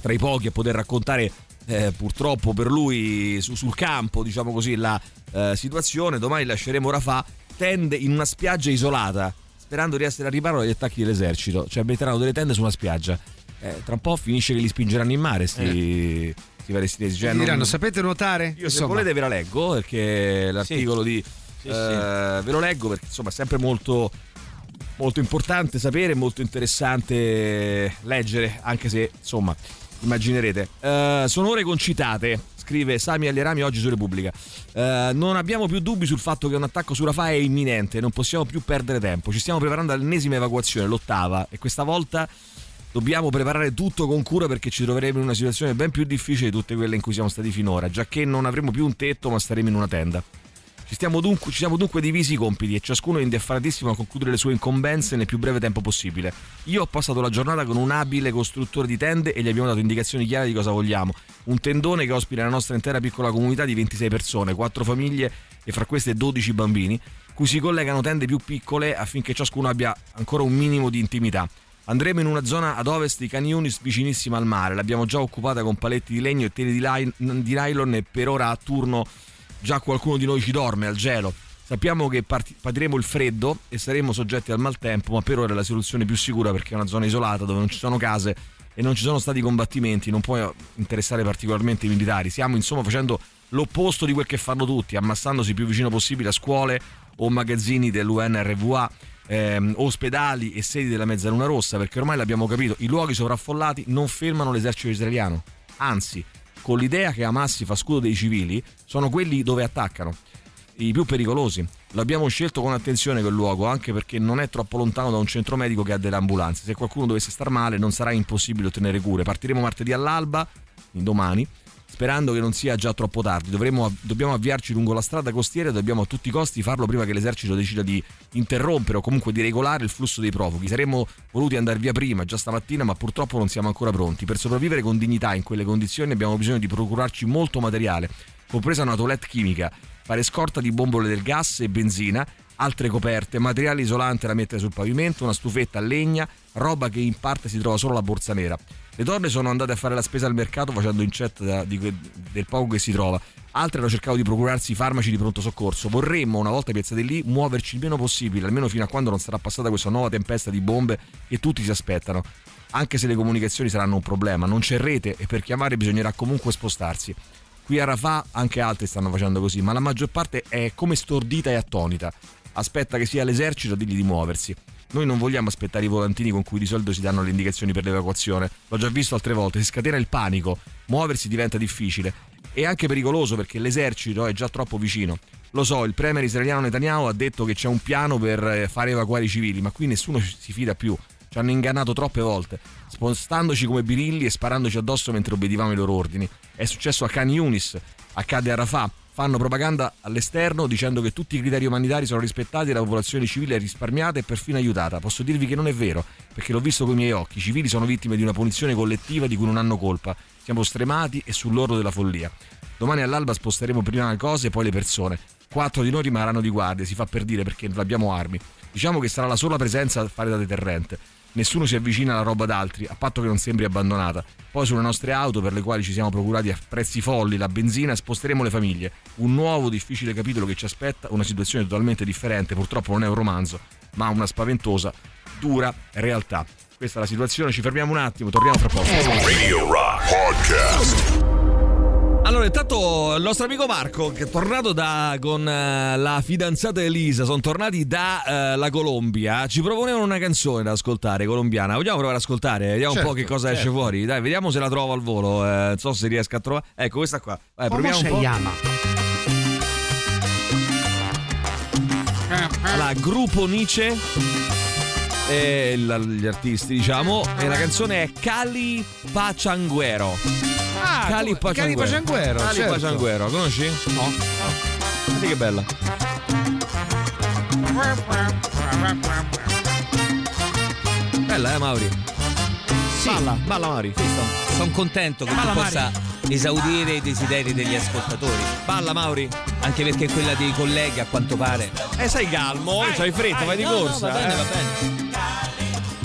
tra i pochi a poter raccontare eh, purtroppo per lui su- sul campo, diciamo così, la eh, situazione. Domani lasceremo Rafah, tende in una spiaggia isolata, sperando di essere al riparo dagli attacchi dell'esercito, cioè metteranno delle tende su una spiaggia. Eh, tra un po' finisce che li spingeranno in mare sti, sti palestinesi. Cioè, non- diranno, sapete nuotare? io se volete ve la leggo perché l'articolo di Sì, eh, sì. ve lo leggo perché insomma è sempre molto molto importante sapere, molto interessante leggere, anche se insomma immaginerete. Eh, sono ore concitate, scrive Sami Allierami oggi su Repubblica. Eh, non abbiamo più dubbi sul fatto che un attacco su Rafah è imminente, non possiamo più perdere tempo. Ci stiamo preparando all'ennesima evacuazione, l'ottava, e questa volta dobbiamo preparare tutto con cura perché ci troveremo in una situazione ben più difficile di tutte quelle in cui siamo stati finora, già che non avremo più un tetto ma staremo in una tenda. Ci, dunque, ci siamo dunque divisi i compiti e ciascuno è indifferatissimo a concludere le sue incombenze nel più breve tempo possibile. Io ho passato la giornata con un abile costruttore di tende e gli abbiamo dato indicazioni chiare di cosa vogliamo. Un tendone che ospita la nostra intera piccola comunità di 26 persone, 4 famiglie e fra queste 12 bambini, cui si collegano tende più piccole affinché ciascuno abbia ancora un minimo di intimità. Andremo in una zona ad ovest di Canyunis vicinissima al mare, l'abbiamo già occupata con paletti di legno e tele di, nylon e per ora a turno già qualcuno di noi ci dorme al gelo. Sappiamo che patiremo il freddo e saremo soggetti al maltempo, ma per ora è la soluzione più sicura perché è una zona isolata dove non ci sono case e non ci sono stati combattimenti, non può interessare particolarmente i militari. Stiamo insomma facendo l'opposto di quel che fanno tutti, ammassandosi più vicino possibile a scuole o magazzini dell'UNRWA, ehm, ospedali e sedi della Mezzaluna Rossa, perché ormai l'abbiamo capito, i luoghi sovraffollati non fermano l'esercito israeliano, anzi, con l'idea che Hamas fa scudo dei civili, sono quelli dove attaccano, i più pericolosi. Lo abbiamo scelto con attenzione quel luogo, anche perché non è troppo lontano da un centro medico che ha delle ambulanze. Se qualcuno dovesse star male non sarà impossibile ottenere cure. Partiremo martedì all'alba, domani, sperando che non sia già troppo tardi. Dovremo, dobbiamo avviarci lungo la strada costiera e dobbiamo a tutti i costi farlo prima che l'esercito decida di interrompere o comunque di regolare il flusso dei profughi. Saremmo voluti andare via prima, già stamattina, ma purtroppo non siamo ancora pronti. Per sopravvivere con dignità in quelle condizioni abbiamo bisogno di procurarci molto materiale, compresa una toilette chimica, fare scorta di bombole del gas e benzina, altre coperte, materiale isolante da mettere sul pavimento, una stufetta a legna, roba che in parte si trova solo alla borsa nera. Le donne sono andate a fare la spesa al mercato facendo incetta que- del poco che si trova. Altre hanno cercato di procurarsi farmaci di pronto soccorso. Vorremmo, una volta piazzati lì, muoverci il meno possibile, almeno fino a quando non sarà passata questa nuova tempesta di bombe che tutti si aspettano. Anche se le comunicazioni saranno un problema, non c'è rete e per chiamare bisognerà comunque spostarsi. Qui a Rafah anche altri stanno facendo così, ma la maggior parte è come stordita e attonita. Aspetta che sia l'esercito a dirgli di muoversi. Noi non vogliamo aspettare i volantini con cui di solito si danno le indicazioni per l'evacuazione. L'ho già visto altre volte, si scatena il panico, muoversi diventa difficile e anche pericoloso perché l'esercito è già troppo vicino. Lo so, il premier israeliano Netanyahu ha detto che c'è un piano per eh, fare evacuare i civili, ma qui nessuno si fida più. Ci hanno ingannato troppe volte, spostandoci come birilli e sparandoci addosso mentre obbedivamo ai loro ordini. È successo a Khan Yunis, accade a Rafah, fanno propaganda all'esterno dicendo che tutti i criteri umanitari sono rispettati e la popolazione civile è risparmiata e perfino aiutata. Posso dirvi che non è vero, perché l'ho visto con i miei occhi. I civili sono vittime di una punizione collettiva di cui non hanno colpa. Siamo stremati e sull'orlo della follia. Domani all'alba sposteremo prima le cose e poi le persone. Quattro di noi rimarranno di guardia, si fa per dire perché non abbiamo armi. Diciamo che sarà la sola presenza a fare da deterrente. Nessuno si avvicina alla roba d'altri, a patto che non sembri abbandonata. Poi sulle nostre auto, per le quali ci siamo procurati a prezzi folli la benzina, sposteremo le famiglie. Un nuovo difficile capitolo che ci aspetta, una situazione totalmente differente, purtroppo non è un romanzo, ma una spaventosa, dura realtà. Questa è la situazione, ci fermiamo un attimo, torniamo fra poco. Radio Rock Podcast. Allora, intanto il nostro amico Marco, che è tornato da, con eh, la fidanzata Elisa, sono tornati dalla Colombia, ci proponevano una canzone da ascoltare, colombiana. Vogliamo provare ad ascoltare? Vediamo Certo, un po' che cosa esce certo. fuori. Dai, vediamo se la trovo al volo. eh, non so se riesco a trovare. Ecco, questa qua. Vai, proviamo un po'. chiama? Allora, gruppo Nietzsche. E gli artisti, diciamo. E la canzone è Cali Pachanguero. Ah, Cali come- Cali Pachanguero. Pachanguero, Cali certo. Pachanguero, conosci? No. Guardi che bella. Bella, eh, Mauri? Balla, balla, Mauri. Sono contento che Balla, tu possa esaudire i desideri degli ascoltatori. Balla, Mauri. Anche perché quella dei colleghi, a quanto pare. Eh, sei calmo, c'hai fretta, vai di no, no, corsa. va bene, eh. va bene.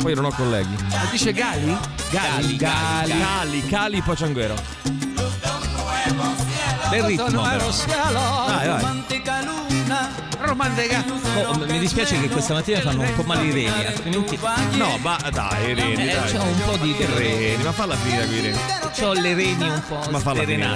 Poi non ho colleghi. Ma dice Gali? Gali, Cali, Cali, Cali Pachanguero. Bel ritmo. però. Vai. Romantica. Oh, mi dispiace che questa mattina fanno un po' male i reni, altrimenti. No, ma dai, Reni, Eh, dai. un po' di reni, ma falla finita qui. Ho le reni un po' Ma finita.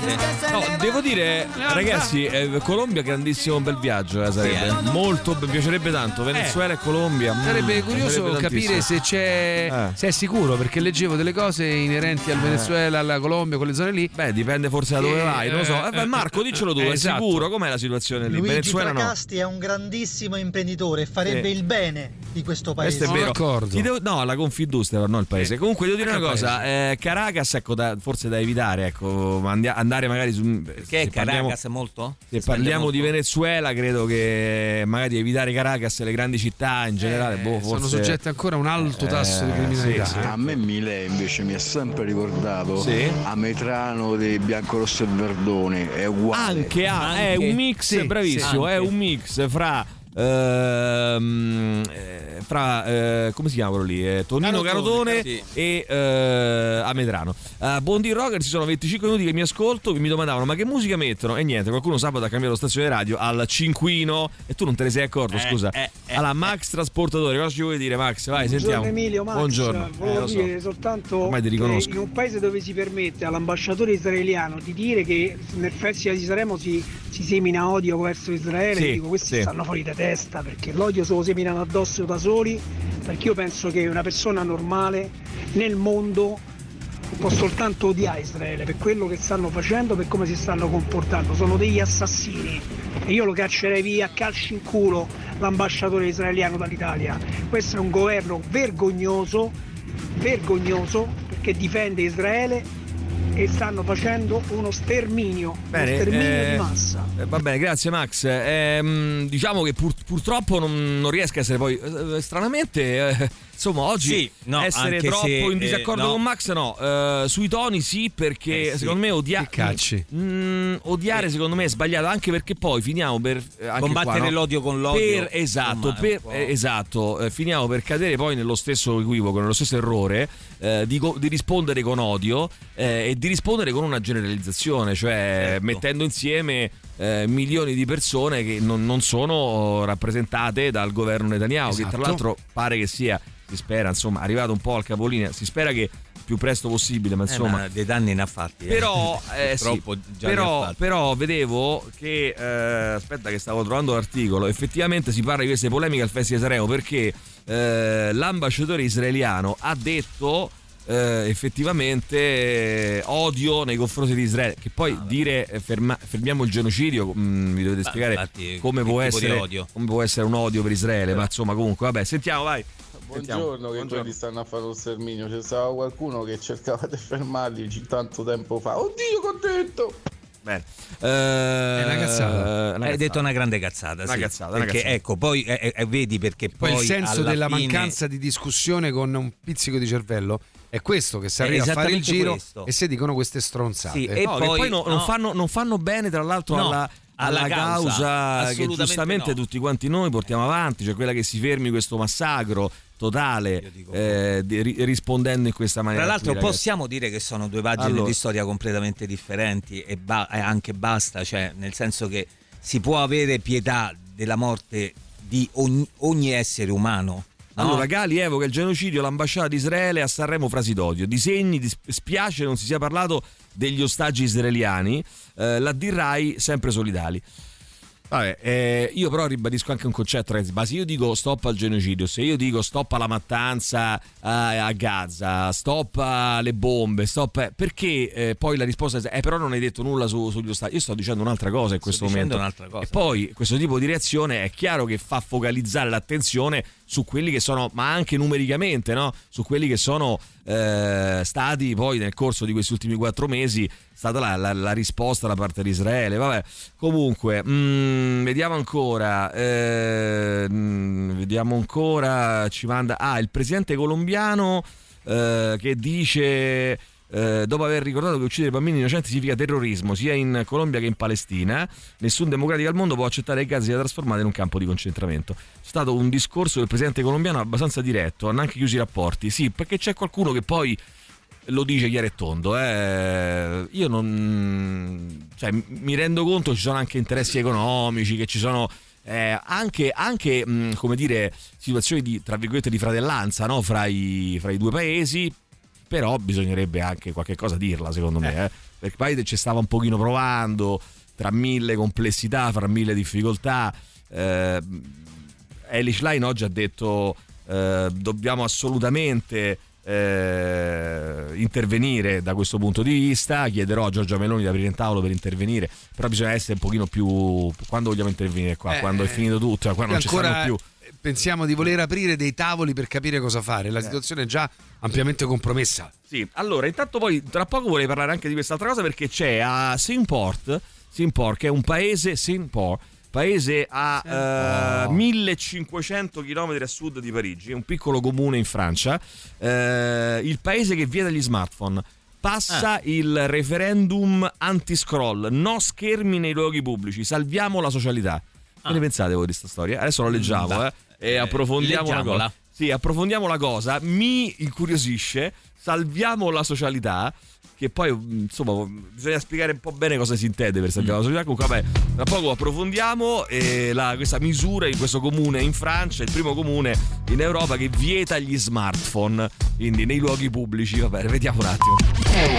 No, devo dire, ragazzi, eh, Colombia grandissimo bel viaggio, eh, sarebbe. Sì, Molto, mi piacerebbe tanto. Venezuela e Colombia. mm, Sarebbe curioso sarebbe capire se c'è Eh. se è sicuro, perché leggevo delle cose inerenti al Venezuela, alla Colombia, quelle zone lì. Beh, dipende forse da dove Eh, vai, non lo so. Eh, eh, Marco, diccelo tu, eh, è esatto. sicuro? Com'è la situazione lì? Luigi Venezuela no. Fracasti è un grandissimo imprenditore e farebbe Sì. il bene di questo paese. Questo è vero. d'accordo. Devo- no, la Confindustria, no il paese. Comunque devo dire Anche una cosa, eh, Caracas, ecco, da- forse da evitare, ecco, andare magari su Che è se parliamo- Caracas molto? Se parliamo spende di molto? Venezuela, credo che magari evitare Caracas e le grandi città in generale, boh, Eh, sono forse soggette ancora a un alto tasso di Eh, criminalità. sì, sì. eh. A me Mile invece mi ha sempre ricordato Sì. a Metrano di Bianco Rosso e Verdone, è uguale. Anche, ah, è Anche. un mix, Sì, bravissimo, sì, è un mix fra ehm, eh, fra eh, come si chiama quello lì? Eh, Tonino Carotone sì. e eh, Amedrano. Uh, Bondi Rocker ci sono 25 minuti che mi ascolto, che mi domandavano ma che musica mettono? E niente, qualcuno sabato ha cambiato stazione radio al cinquino e tu non te ne sei accorto, Eh, scusa. eh, eh, allora, Max Trasportatore, cosa ci vuoi dire Max? Vai, sentiamo. Emilio, Max, Buongiorno. Eh, volevo lo so. dire soltanto Ormai ti che riconosco. in un paese dove si permette all'ambasciatore israeliano di dire che nel Festival di Sanremo si, si semina odio verso Israele, Sì, dico questi sì. stanno fuori di testa perché l'odio se lo seminano addosso da soli, perché io penso che una persona normale nel mondo può soltanto odiare Israele per quello che stanno facendo, per come si stanno comportando, sono degli assassini e io lo caccerei via a calci in culo l'ambasciatore israeliano dall'Italia. Questo è un governo vergognoso, vergognoso perché difende Israele e stanno facendo uno sterminio, Bene, uno sterminio eh, di massa. eh, va bene, grazie Max. Ehm, diciamo che pur- purtroppo non, non riesco a essere poi eh, stranamente. Eh, insomma, oggi Sì, no, essere troppo se, in eh, disaccordo no. con Max, no. Eh, sui toni sì, perché Eh, sì. secondo me odia- Che calci. Mm, odiare secondo me è sbagliato, anche perché poi finiamo per eh, Combattere qua, l'odio con l'odio, Per- esatto, per- eh, esatto, eh, finiamo per cadere poi nello stesso equivoco, nello stesso errore eh, di, di rispondere con odio eh, e di rispondere con una generalizzazione, cioè Certo. mettendo insieme eh, milioni di persone che non, non sono rappresentate dal governo Netanyahu, che tra Esatto. l'altro pare che sia, si spera, insomma, arrivato un po' al capolinea, si spera che più presto possibile, ma Eh, insomma... ma dei danni ne ha fatti. eh. Però, eh, sì, però, fatti. però vedevo che eh, aspetta che stavo trovando l'articolo effettivamente si parla di queste polemiche al Festival di Sanremo perché eh, l'ambasciatore israeliano ha detto eh, effettivamente eh, odio nei confronti di Israele che poi dire eh, ferma- fermiamo il genocidio mm, mi dovete Ah, spiegare infatti, come può, essere, odio? come può essere un odio per Israele ma insomma comunque vabbè sentiamo vai Sentiamo. Buongiorno, che quelli stanno a fare lo sterminio. C'è stato qualcuno che cercava di fermarli tanto tempo fa. Oddio, che ho detto! Bene. è una cazzata. Hai detto una grande cazzata, Una sì. cazzata, una perché cazzata. ecco, poi eh, eh, vedi perché Poi poi il senso alla della fine- mancanza di discussione con un pizzico di cervello è questo che si arriva a fare il giro questo. e si dicono queste stronzate. Sì, e No, poi- poi no- non, no. fanno, non fanno bene, tra l'altro, alla, alla causa. causa, che giustamente no. tutti quanti noi portiamo avanti, cioè quella che si fermi questo massacro totale eh, di- ri- rispondendo in questa maniera. Tra l'altro qui, possiamo dire che sono due pagine Allora. di storia completamente differenti e, ba- e anche basta, cioè nel senso che si può avere pietà della morte di ogni, ogni essere umano. Allora, Gali evoca il genocidio, l'ambasciata di Israele a Sanremo frasi d'odio. Disegni, dis- spiace non si sia parlato degli ostaggi israeliani. Eh, la D-Rai sempre solidali. Vabbè, eh, io però ribadisco anche un concetto, ragazzi. Ma se io dico stop al genocidio, se io dico stop alla mattanza a, a Gaza, stop alle bombe, stop. eh, perché eh, poi la risposta è: eh, però non hai detto nulla su- sugli ostaggi. Io sto dicendo un'altra cosa in questo momento. un'altra cosa. E poi questo tipo di reazione è chiaro che fa focalizzare l'attenzione su quelli che sono, ma anche numericamente, no? su quelli che sono eh, stati poi nel corso di questi ultimi quattro mesi stata la, la- la risposta da parte di Israele. Vabbè, comunque, mm, vediamo ancora. eh, mm, vediamo ancora. Ci manda. Ah, il presidente colombiano eh, che dice. Eh, dopo aver ricordato che uccidere bambini innocenti significa terrorismo sia in Colombia che in Palestina, nessun democratico al mondo può accettare che Gaza sia trasformata in un campo di concentramento. C'è stato un discorso del presidente colombiano abbastanza diretto, hanno anche chiuso i rapporti. Sì, perché c'è qualcuno che poi lo dice chiaro e tondo. eh. Io non. Cioè, mi rendo conto che ci sono anche interessi economici, che ci sono. eh, anche, anche, mh, come dire, situazioni di, di fratellanza no? fra, i, fra i due paesi, però bisognerebbe anche qualche cosa dirla, secondo me. eh. Perché Biden ci stava un pochino provando, tra mille complessità, fra mille difficoltà. Eh, Elish Line oggi ha detto eh, dobbiamo assolutamente eh, intervenire da questo punto di vista chiederò a Giorgia Meloni di aprire in tavolo per intervenire però bisogna essere un pochino più quando vogliamo intervenire qua Eh, quando è finito tutto cioè, qua non ci ancora stanno più pensiamo di voler aprire dei tavoli per capire cosa fare. La situazione è già ampiamente compromessa. Sì, allora intanto poi tra poco vorrei parlare anche di quest'altra cosa perché c'è a Saint-Port, Saint-Port che è un paese, Saint-Port, paese a eh, 1500 km a sud di Parigi, è un piccolo comune in Francia, eh, il paese che vieta gli smartphone. Passa il referendum anti-scroll, no schermi nei luoghi pubblici, salviamo la socialità. Che ne pensate voi di questa storia? Adesso lo leggiamo Beh, eh, e approfondiamo una leggiamola. cosa. Sì, approfondiamo la cosa. Mi incuriosisce, salviamo la socialità. Che poi, insomma, bisogna spiegare un po' bene cosa si intende per salvare la società. Comunque, vabbè, tra poco approfondiamo eh, la- questa misura in questo comune in Francia, il primo comune in Europa che vieta gli smartphone, quindi nei luoghi pubblici. Va bene, vediamo un attimo.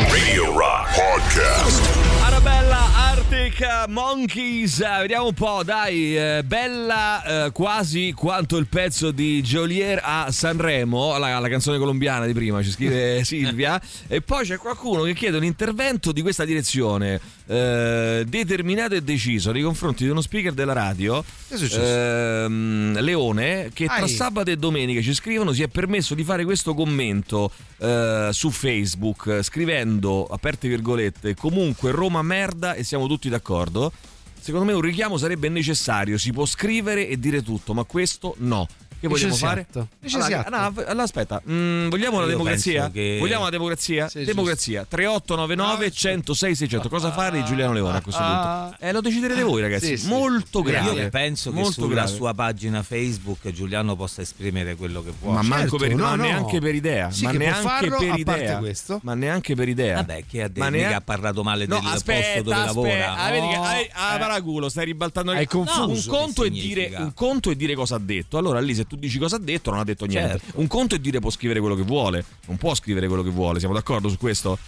Radio Rock Podcast. Arabella Arctic Monkeys, vediamo un po', dai, eh, bella eh, quasi quanto il pezzo di Jolier a Sanremo, la, la canzone colombiana di prima, ci scrive Silvia, e poi c'è qualcuno che chiede un intervento di questa direzione, eh, determinato e deciso nei confronti di uno speaker della radio, Che ehm, Leone, che tra Ai. sabato e domenica ci scrivono si è permesso di fare questo commento eh, su Facebook scrivendo, aperte virgolette, comunque Roma merda e siamo tutti d'accordo. Secondo me un richiamo sarebbe necessario, si può scrivere e dire tutto, ma questo no. Che vogliamo fare? Allora, no, allora, aspetta, mm, vogliamo la Io democrazia? che- Vogliamo la democrazia? Sì, democrazia. 3899 106 600. Cosa fare di Giuliano Leone a questo punto? Eh, lo deciderete voi, ragazzi. Sì, sì. Molto grave. Io penso che Molto sulla grave. sua pagina Facebook Giuliano possa esprimere quello che vuole. Ma manco per, Certo, no, no, no. neanche per idea. Sì ma che neanche per idea. questo. Ma neanche per idea. Vabbè, che ha detto neanche- ha parlato male No, del aspetta, posto dove lavora. Ah, che hai, ah, paraculo, stai ribaltando Hai confuso. No, un conto, Che è dire, significa? un conto è dire cosa ha detto. Allora lì se tu dici cosa ha detto non ha detto niente. Certo. Un conto è dire può scrivere quello che vuole. Non può scrivere quello che vuole. Siamo d'accordo su questo?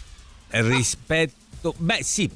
Rispetto, beh, sì.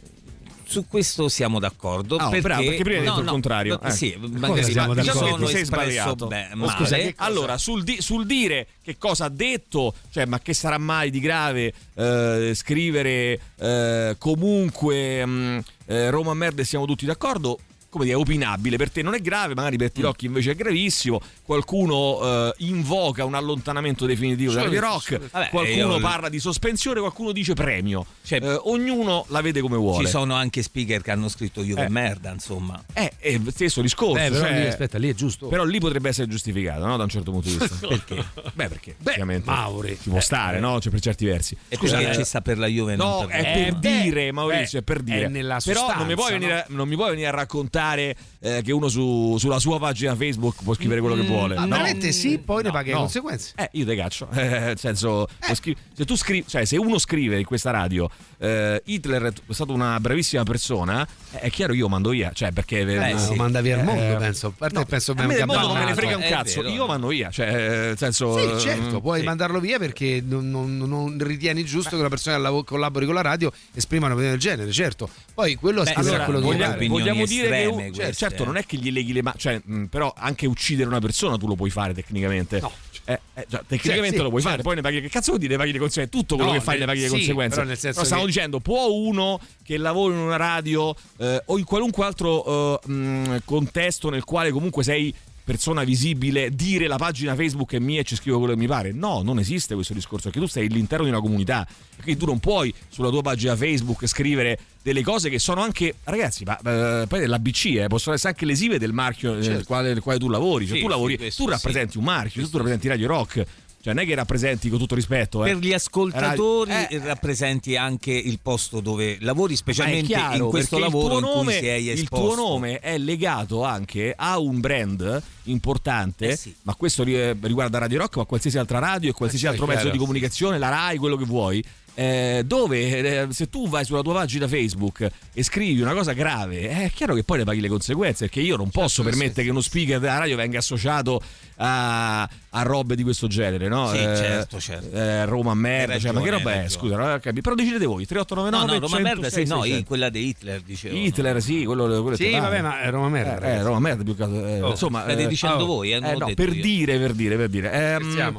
Su questo siamo d'accordo. Ah, perché, bravo, perché prima hai detto il contrario. no, Eh. Sì, magari mi d'accordo? sono Ti sei sbagliato. beh, Oh, scusa, che- allora, sul, di- sul dire che cosa ha detto, cioè, ma che sarà mai di grave eh, scrivere eh, comunque mh, eh, Roma merda e siamo tutti d'accordo? Come dire, è opinabile, per te non è grave, magari per Tirocchi invece è gravissimo. Qualcuno eh, invoca un allontanamento definitivo da Radio Rock, Vabbè, qualcuno io- parla di sospensione, qualcuno dice premio. Cioè, Eh, ognuno la vede come vuole. Ci sono anche speaker che hanno scritto io Eh. che merda, insomma. Eh, è lo stesso discorso. Eh, però cioè- lì, aspetta, lì è giusto. però lì potrebbe essere giustificato, no? Da un certo punto di vista. perché? Beh, perché ovviamente Mauri. ci può stare, no? Cioè, per certi versi. E Scusa, perché eh, ci sta per la Juve No, è per Eh, beh, dire, Maurizio, eh, è per dire. è nella Però non mi puoi sostanza, venire, non mi puoi venire a raccontare eh, che uno su- sulla sua pagina Facebook può scrivere quello che vuole. Ah, no? veramente sì, poi ne paghi le no. conseguenze. Eh, io te caccio. Eh, nel senso, puoi scri- se tu scrivi, cioè, se uno scrive in questa radio eh, Hitler è stato una bravissima persona, eh, è chiaro io mando via. Cioè, perché Eh, eh, lo manda via al mondo, eh, penso. A parte no, che penso a me abbiamo del mondo non me ne frega un È cazzo. vero. Io mando via. Cioè, eh, nel senso. Sì, certo, puoi sì. mandarlo via perché non, non- non ritieni giusto che una persona che collabori con la radio esprima una opinione del genere, certo. Poi quello Beh, scriverà Allora, quello che voglia- vuole. opinioni vogliamo dire che cioè, queste, certo eh. non è che gli leghi le mani, cioè, mh, però anche uccidere una persona tu lo puoi fare tecnicamente. No. Eh, eh, cioè, tecnicamente Sì, sì, lo puoi fare, certo. poi ne paghi che cazzo vuol dire paghi le conseguenze? Tutto quello No, che fai ne paghi le sì, conseguenze. però senso stiamo che- dicendo, può uno che lavora in una radio eh, o in qualunque altro eh, mh, contesto nel quale comunque sei persona visibile dire la pagina Facebook è mia e ci scrivo quello che mi pare. No, non esiste questo discorso, perché tu sei all'interno di una comunità. Quindi tu non puoi sulla tua pagina Facebook scrivere delle cose che sono anche, ragazzi, ma eh, poi l'ABC eh, possono essere anche lesive del marchio nel, Certo. quale, nel quale tu lavori. Cioè, Sì, tu lavori, sì, questo tu rappresenti un marchio, tu rappresenti Radio Rock. Cioè, non è che rappresenti con tutto rispetto. eh. Per gli ascoltatori Eh, rappresenti anche il posto dove lavori, specialmente chiaro, in questo il lavoro tuo in cui nome- sei Il esposto. tuo nome è legato anche a un brand importante, Eh sì. ma questo ri- riguarda Radio Rock, ma qualsiasi altra radio e qualsiasi Eh, altro mezzo di comunicazione, la RAI, quello che vuoi. Eh, dove eh, se tu vai sulla tua pagina Facebook e scrivi una cosa grave, è chiaro che poi ne paghi le conseguenze. Perché io non posso Certo, permettere che uno speaker della radio venga associato a, a robe di questo genere, no? Sì, Eh, certo, certo. eh, Roma merda, Hai cioè, ma che ragione, roba è? ragione. Scusa, non però decidete voi: No, 3899 no, Roma merda, sì, 106 no, 600. quella di Hitler dicevo. Hitler, sì, quello, quello Sì, vabbè, ma Roma merda. Eh, eh. Roma merda più che altro, eh, Oh, insomma, state eh, dicendo oh, voi, eh, eh, no, per io. dire, per dire, per dire. Ehm.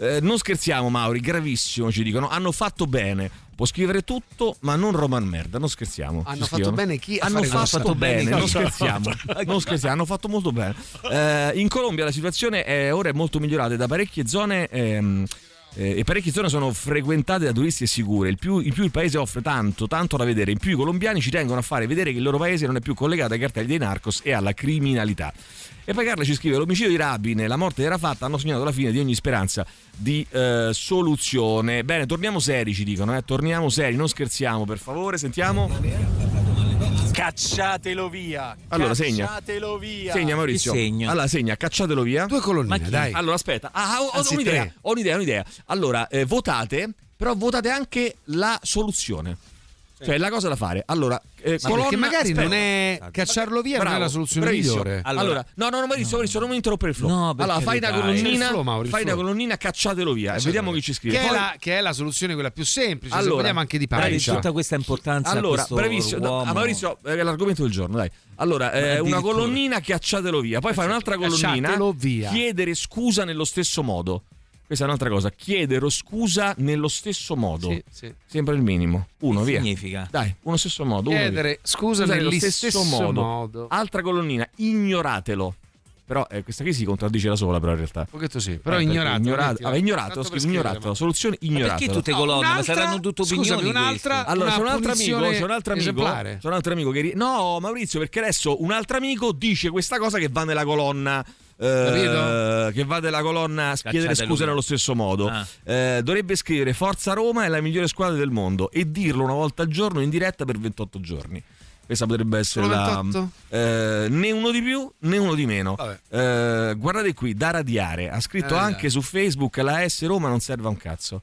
Eh, non scherziamo, Mauri, gravissimo, ci dicono. Hanno fatto bene. Può scrivere tutto, ma non Roman merda, non scherziamo. Hanno fatto bene chi Hanno fatto, questo? bene, Bene, non scherziamo. non scherziamo, hanno fatto molto bene. Eh, in Colombia la situazione è ora è molto migliorata da parecchie zone ehm, eh, e parecchie zone sono frequentate da turisti e sicure. Il più, in più il paese offre tanto, tanto da vedere. In più i colombiani ci tengono a fare vedere che il loro paese non è più collegato ai cartelli dei narcos e alla criminalità. E poi Carla ci scrive: L'omicidio di Rabin e la morte era fatta hanno segnato la fine di ogni speranza di eh, soluzione. Bene, torniamo seri, ci dicono, eh? torniamo seri, non scherziamo, per favore, sentiamo. Cacciatelo via. Allora, segna. Cacciatelo via. Segna Maurizio. Che segno? Allora, segna, cacciatelo via. Due colonnine, dai. Allora, aspetta. Ah, ho, ho Anzi, un'idea, tre. ho un'idea, ho un'idea. Allora, eh, votate, però votate anche la soluzione. Cioè, la cosa da fare. Allora, eh, Ma colonna- perché magari aspetta. non è cacciarlo via, non è Bravo, la soluzione bravissimo. migliore. Allora, no, no, no, Maurizio, Maurizio, non mi interrompere il flow. No, allora, fai una colonnina, flow, fai una colonnina, cacciatelo via e vediamo chi ci scrive. Che, è Poi- la, che è la soluzione quella più semplice, se Allora, vogliamo anche di pancia. tutta questa importanza Allora, bravissimo. No, a Maurizio, è l'argomento del giorno, dai. Allora, eh, una colonnina, cacciatelo via. Poi fai un'altra colonnina, Cacciatelo via. chiedere scusa nello stesso modo. Questa è un'altra cosa, chiedere scusa nello stesso modo. Sì, sì. Sempre il minimo. Uno, Che via. significa? Dai, uno stesso modo. Chiedere via. scusa nello nello stesso, stesso modo. modo. Altra colonnina, ignoratelo. Però eh, questa qui si contraddice da sola, però in realtà. Un pochetto sì, però Eh, ignorato. ignorato- vabbè, ignorato, scrivi ignorato. scrivere, Soluzione Ma ignorato. perché tutte colonne? Ma saranno tutte opinioni scusami, un'altra-. Allora, c'è un altro amico, c'è un altro amico, esemplare. c'è un altro amico che ri- No, Maurizio, perché adesso un altro amico dice questa cosa che va nella colonna eh, che va nella colonna chiedere Cacciatelo scusa via. nello stesso modo. Ah. Eh, dovrebbe scrivere Forza Roma è la migliore squadra del mondo e dirlo una volta al giorno in diretta per 28 giorni. Questa potrebbe essere la 28? eh, né uno di più né uno di meno. Eh, guardate qui, da radiare. Ha scritto anche su Facebook la S Roma non serve a un cazzo.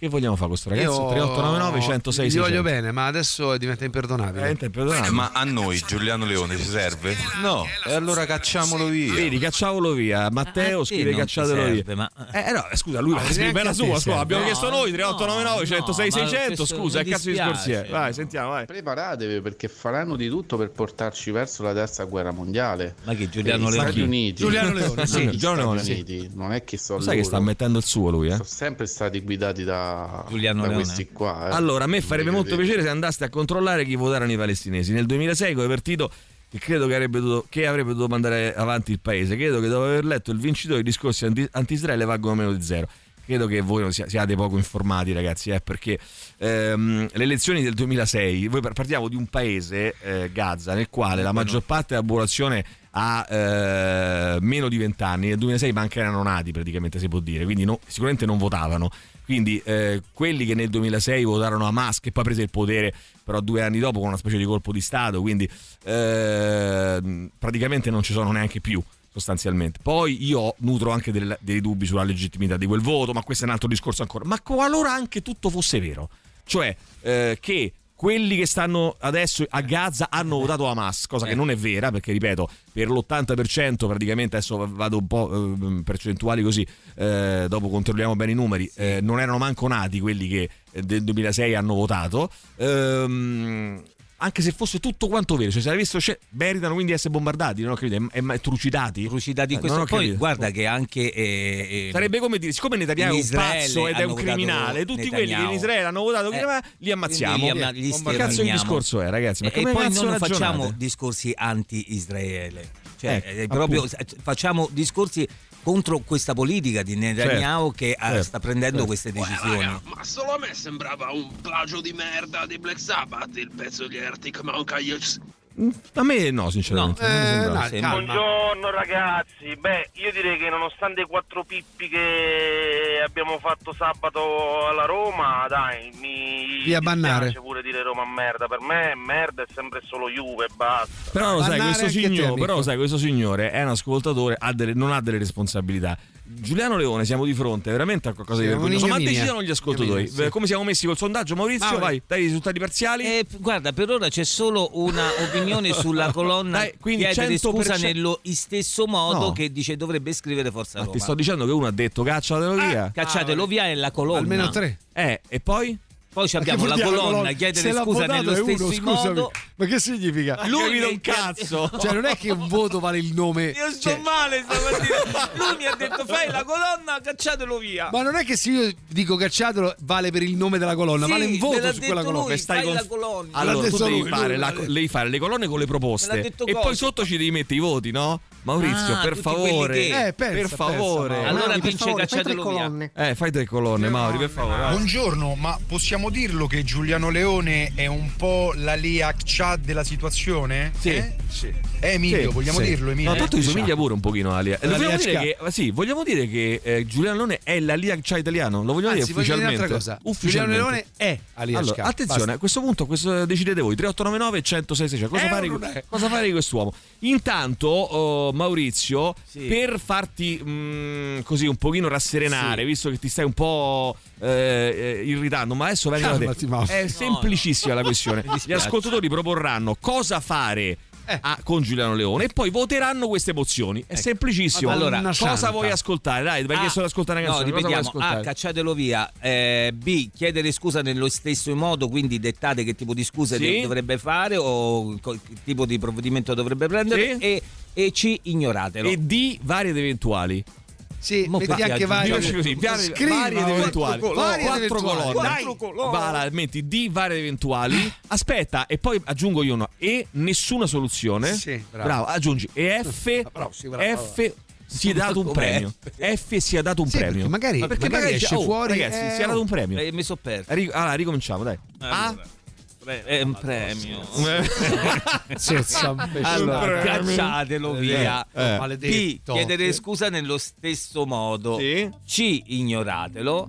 Che vogliamo fare con questo ragazzo? Io 3899 106 Gli 600. voglio bene, ma adesso diventa imperdonabile. Veramente imperdonabile. Ma a noi Giuliano Leone ci serve? No, e allora cacciamolo via. Vedi, cacciamolo via. Matteo te scrive non cacciatelo ti via. serve, ma- Eh, no, scusa, lui va a neanche scrivere la sua. Scusa, serve. abbiamo No, chiesto noi no, 3899 106 no, ma 600. questo Scusa, che cazzo di discorsi è? Vai, sentiamo, vai. Preparatevi perché faranno di tutto per portarci verso la terza guerra mondiale. Ma che Giuliano gli Leone? Stati Uniti. Giuliano Leone, sì. Giuliano Leone, non è che sono Sai che sta mettendo il suo lui, eh? sono sempre stati guidati da, Giuliano da Leone. questi qua. eh. Allora, a me farebbe molto piacere se andaste a controllare chi votarono i palestinesi. Nel 2006 come partito che credo che avrebbe, dovuto, che avrebbe dovuto mandare avanti il paese. Credo che dopo aver letto il vincitore i discorsi anti- anti-Israele valgono meno di zero. Credo che voi non siate poco informati, ragazzi, eh, perché ehm, le elezioni del 2006, voi par- partiamo di un paese, eh, Gaza, nel quale la maggior parte della popolazione ha eh, meno di 20 anni, nel 2006 manca erano nati praticamente, si può dire, quindi no- sicuramente non votavano. Quindi eh, quelli che nel 2006 votarono Hamas, che poi prese il potere però due anni dopo con una specie di colpo di Stato, quindi eh, praticamente non ci sono neanche più sostanzialmente. Poi io nutro anche del- dei dubbi sulla legittimità di quel voto, ma questo è un altro discorso ancora. Ma qualora anche tutto fosse vero, cioè eh, che quelli che stanno adesso a Gaza hanno votato Hamas, cosa che non è vera, perché ripeto, per l'80% praticamente, adesso vado un po' eh, percentuali così, eh, dopo controlliamo bene i numeri, eh, non erano manco nati quelli che eh, del 2006 hanno votato. Ehm, anche se fosse tutto quanto vero, cioè se visto, cioè, meritano quindi di essere bombardati, non ho capito, è- trucidati? Trucidati in Eh, questo. Poi capito. guarda che anche. eh, eh, Sarebbe come dire, siccome Netanyahu è un pazzo ed è un criminale, tutti quelli che in Netanyahu. Israele hanno votato Eh, li ammazziamo. li amma- li ma cazzo sterminiamo. discorso è, ragazzi? Ma e come poi non facciamo discorsi anti-Israele. Cioè, Ecco, è proprio, facciamo discorsi contro questa politica di Netanyahu Certo, che eh, certo, sta prendendo certo. queste decisioni. Ma solo a me sembrava un plagio di merda di Black Sabbath il pezzo di Arctic Monkeys. A me no, sinceramente. No, eh, calma. Buongiorno ragazzi, beh io direi che nonostante i quattro pippi che abbiamo fatto sabato alla Roma, dai, mi Via bannare. dispiace pure dire Roma merda, per me merda è sempre solo Juve e basta. Però lo sai, anche te, però sai, questo signore è un ascoltatore, ha delle- non ha delle responsabilità. Giuliano Leone, siamo di fronte veramente a qualcosa di vergognoso. Ma decidono gli ascoltatori. Sì. Come siamo messi col sondaggio, Maurizio? Mauri. Vai, dai i risultati parziali. Eh, guarda, per ora c'è solo una opinione sulla colonna Dai, quindi chiedere 100%. scusa nello stesso modo No. che dice dovrebbe scrivere Forza Ma Roma. ti sto dicendo che uno ha detto cacciatelo via. Cacciatelo via è la colonna. Almeno tre. Eh, e poi? Poi ci abbiamo la dire colonna, chiedere scusa nello è uno, stesso scusami. modo. Ma che significa? Lui mi- un cazzo. Cioè, non è che un voto vale il nome. Io sto cioè, male stamattina. Lui mi ha detto fai la colonna, cacciatelo via. ma non è che se io dico cacciatelo vale per il nome della colonna, Sì, vale un voto su quella colonna. lui, Stai fai con- la colonna. Allora, tu devi lui, fare, lui, la- lui. devi fare le colonne con le proposte. E cosa? poi sotto ci devi mettere i voti, no? Maurizio, Ah, per favore. che- Eh, pensa, per pensa, favore. Mauro. Allora Mauri, vince cacciatelo via. colonne. Eh, fai tre colonne, Mauri, per favore. Buongiorno, ma possiamo dirlo che Giuliano Leone è un po' la Lia Chad della situazione? Sì, Eh? sì. Eh, Emilio, Sì, vogliamo sì. dirlo, Emilio? No, tanto gli Diciamo. somiglia pure un pochino a Lia. Vogliamo, Lia dire che, sì, vogliamo dire che eh, Giuliano Leone è la Lia Chai italiano? Lo vogliamo Anzi, dire dire ufficialmente? un'altra cosa. Giuliano Ufficialmente. Leone è Ali Allora, attenzione, Basta. a questo punto questo decidete voi 3899 106 600. Cosa, fare, cosa di quest'uomo? Intanto, oh, Maurizio, Sì. per farti mm, così un pochino rasserenare, visto che ti stai un po' eh, eh, irritando, ma adesso vengono da te. È semplicissima la questione. Gli ascoltatori proporranno cosa fare. A- con Giuliano Leone e poi voteranno queste mozioni. È semplicissimo. Madonna Allora, cosa santa. vuoi ascoltare? Dai, perché A, sono ascoltare una No, canzone. vuoi ripetiamo. A. Cacciatelo via. Eh, B. Chiedere scusa nello stesso modo, quindi dettate che tipo di scuse Sì. dovrebbe fare o che tipo di provvedimento dovrebbe prendere. Sì. E, e C. Ignoratelo. E D. Varie ed eventuali. Sì, Mo metti anche vari. Io così, varie, varie ed eventuali. Quattro colonne. Quattro Varie ed colonne. eventuali. Dai. Va là, metti D varie ed eventuali. Aspetta, e poi aggiungo io uno. E nessuna soluzione. Sì, bravo. aggiungi. E F. Bravo, sì, bravo, F. Si è dato un premio. F si è dato un Sì, premio. perché magari- Ma perché magari magari esce oh, fuori, Ragazzi, eh, si è dato un premio. Eh, mi so perso. Allora, ricominciamo, dai. A. È un premio. Allora, cacciatelo via. Eh. B. Maledetto. Chiedere scusa nello stesso modo. Sì. C. Ignoratelo.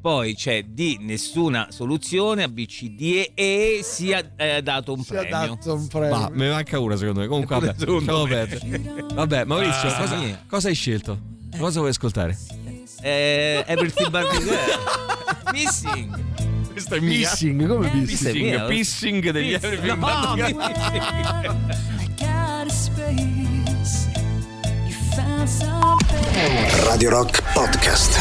Poi c'è D. Nessuna soluzione. A B, C, D e E. Si è eh, dato un Si è premio. dato un premio. Ma me ne manca una secondo me. Comunque, vabbè, perdere. Vabbè, Maurizio, Ah, cosa, cosa hai scelto? Cosa vuoi ascoltare? Eh, Everything But The Girl. Missing. Questa è Pissing, come pissing? Mia. Pissing, pissing degli Pissing. Everything No. Radio Rock Podcast.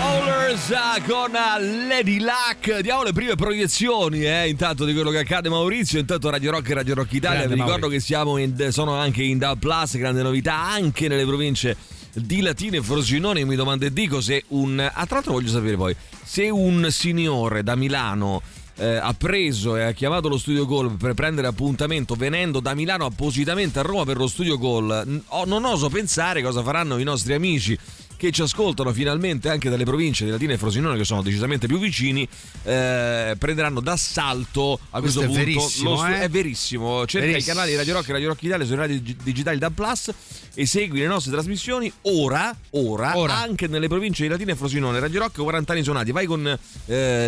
Bowlers ah, con ah, Lady Luck. Diamo le prime proiezioni, eh, intanto di quello che accade Maurizio, intanto Radio Rock e Radio Rock Italia. Grande Vi ricordo Mauri. che siamo in- sono anche in DAB Plus, grande novità anche nelle province di Latina e Frosinone. Mi domando e dico se un ah, tra l'altro voglio sapere poi se un signore da Milano eh, ha preso e ha chiamato lo studio Gol per prendere appuntamento venendo da Milano appositamente a Roma per lo studio Gol. Ho- non oso pensare cosa faranno i nostri amici che ci ascoltano finalmente anche dalle province di Latina e Frosinone che sono decisamente più vicini eh, prenderanno d'assalto a questo, Questo è punto verissimo, lo stu- eh? è verissimo cerca Verissimo. i canali di Radio Rock e Radio Rock Italia sui radio dig- digitali da Plus e segui le nostre trasmissioni ora, ora, Ora. anche nelle province di Latina e Frosinone Radio Rock 40 anni suonati vai con eh,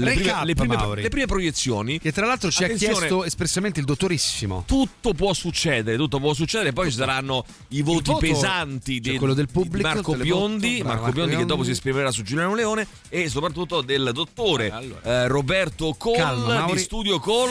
le, prime, le, prime, le prime proiezioni Che tra l'altro ci ha Attenzione. chiesto espressamente il dottorissimo. tutto può succedere, tutto può succedere, poi ci saranno i voti voto- pesanti cioè di, quello del di pubblico, Marco il televoto, Biondi, bravo, Marco Marco Biondi che Biondi. dopo si esprimerà su Giuliano Leone e soprattutto del dottore Allora. eh, Roberto Col Calma, di. Studio Col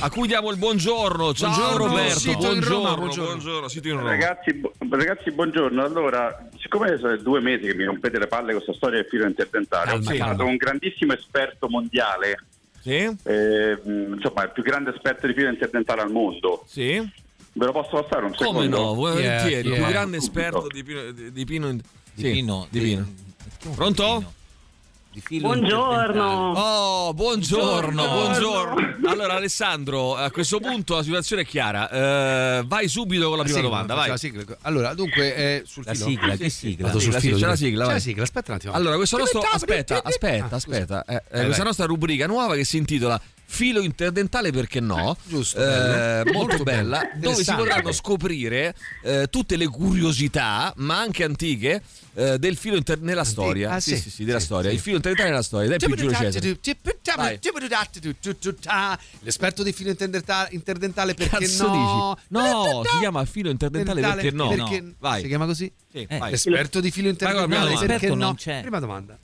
a cui diamo il buongiorno. Ciao Buongiorno, Roberto, sito buongiorno, Roma, buongiorno, buongiorno. sito in Roma. Ragazzi, bu- ragazzi, buongiorno. Allora, siccome sono due mesi che mi rompete le palle con questa storia del filo interdentale, Calma, ho chiamato calma. un grandissimo esperto mondiale, Sì? eh, insomma, il più grande esperto di filo interdentale al mondo. Sì? Ve lo posso passare un Come secondo? no, volentieri, Yeah, il più yeah. grande esperto di Pino di, di Pino in- Di sì, Pino. di Pino. Pronto? Buongiorno. Oh, buongiorno, Buongiorno. buongiorno. Allora, Alessandro, a questo punto la situazione è chiara. Eh, vai subito con la prima Sì, domanda, vai. la sigla. Allora, dunque, eh, sul La filo. sigla, Sì, che sì. sigla? Vado sul Sigla, filo, c'è la sigla, C'è vai. la sigla, aspetta un attimo. Allora, questo nostro aspetta, aspetta, aspetta. Eh, questa nostra rubrica nuova che si intitola Filo interdentale perché no? giusto, Eh, molto, bella, dove si potranno scoprire eh, tutte le curiosità, ma anche antiche, eh, del filo inter- nella storia. Ah, sì, sì, sì, sì, della storia. Il filo interdentale nella storia, del Giulio Cesare. Vai. L'esperto di filo interdentale, interdentale perché Cazzo no? dici? No, si chiama filo interdentale perché no? Perché- No, vai. Si chiama così? Sì, Eh. L'esperto di filo interdentale perché no? Prima domanda.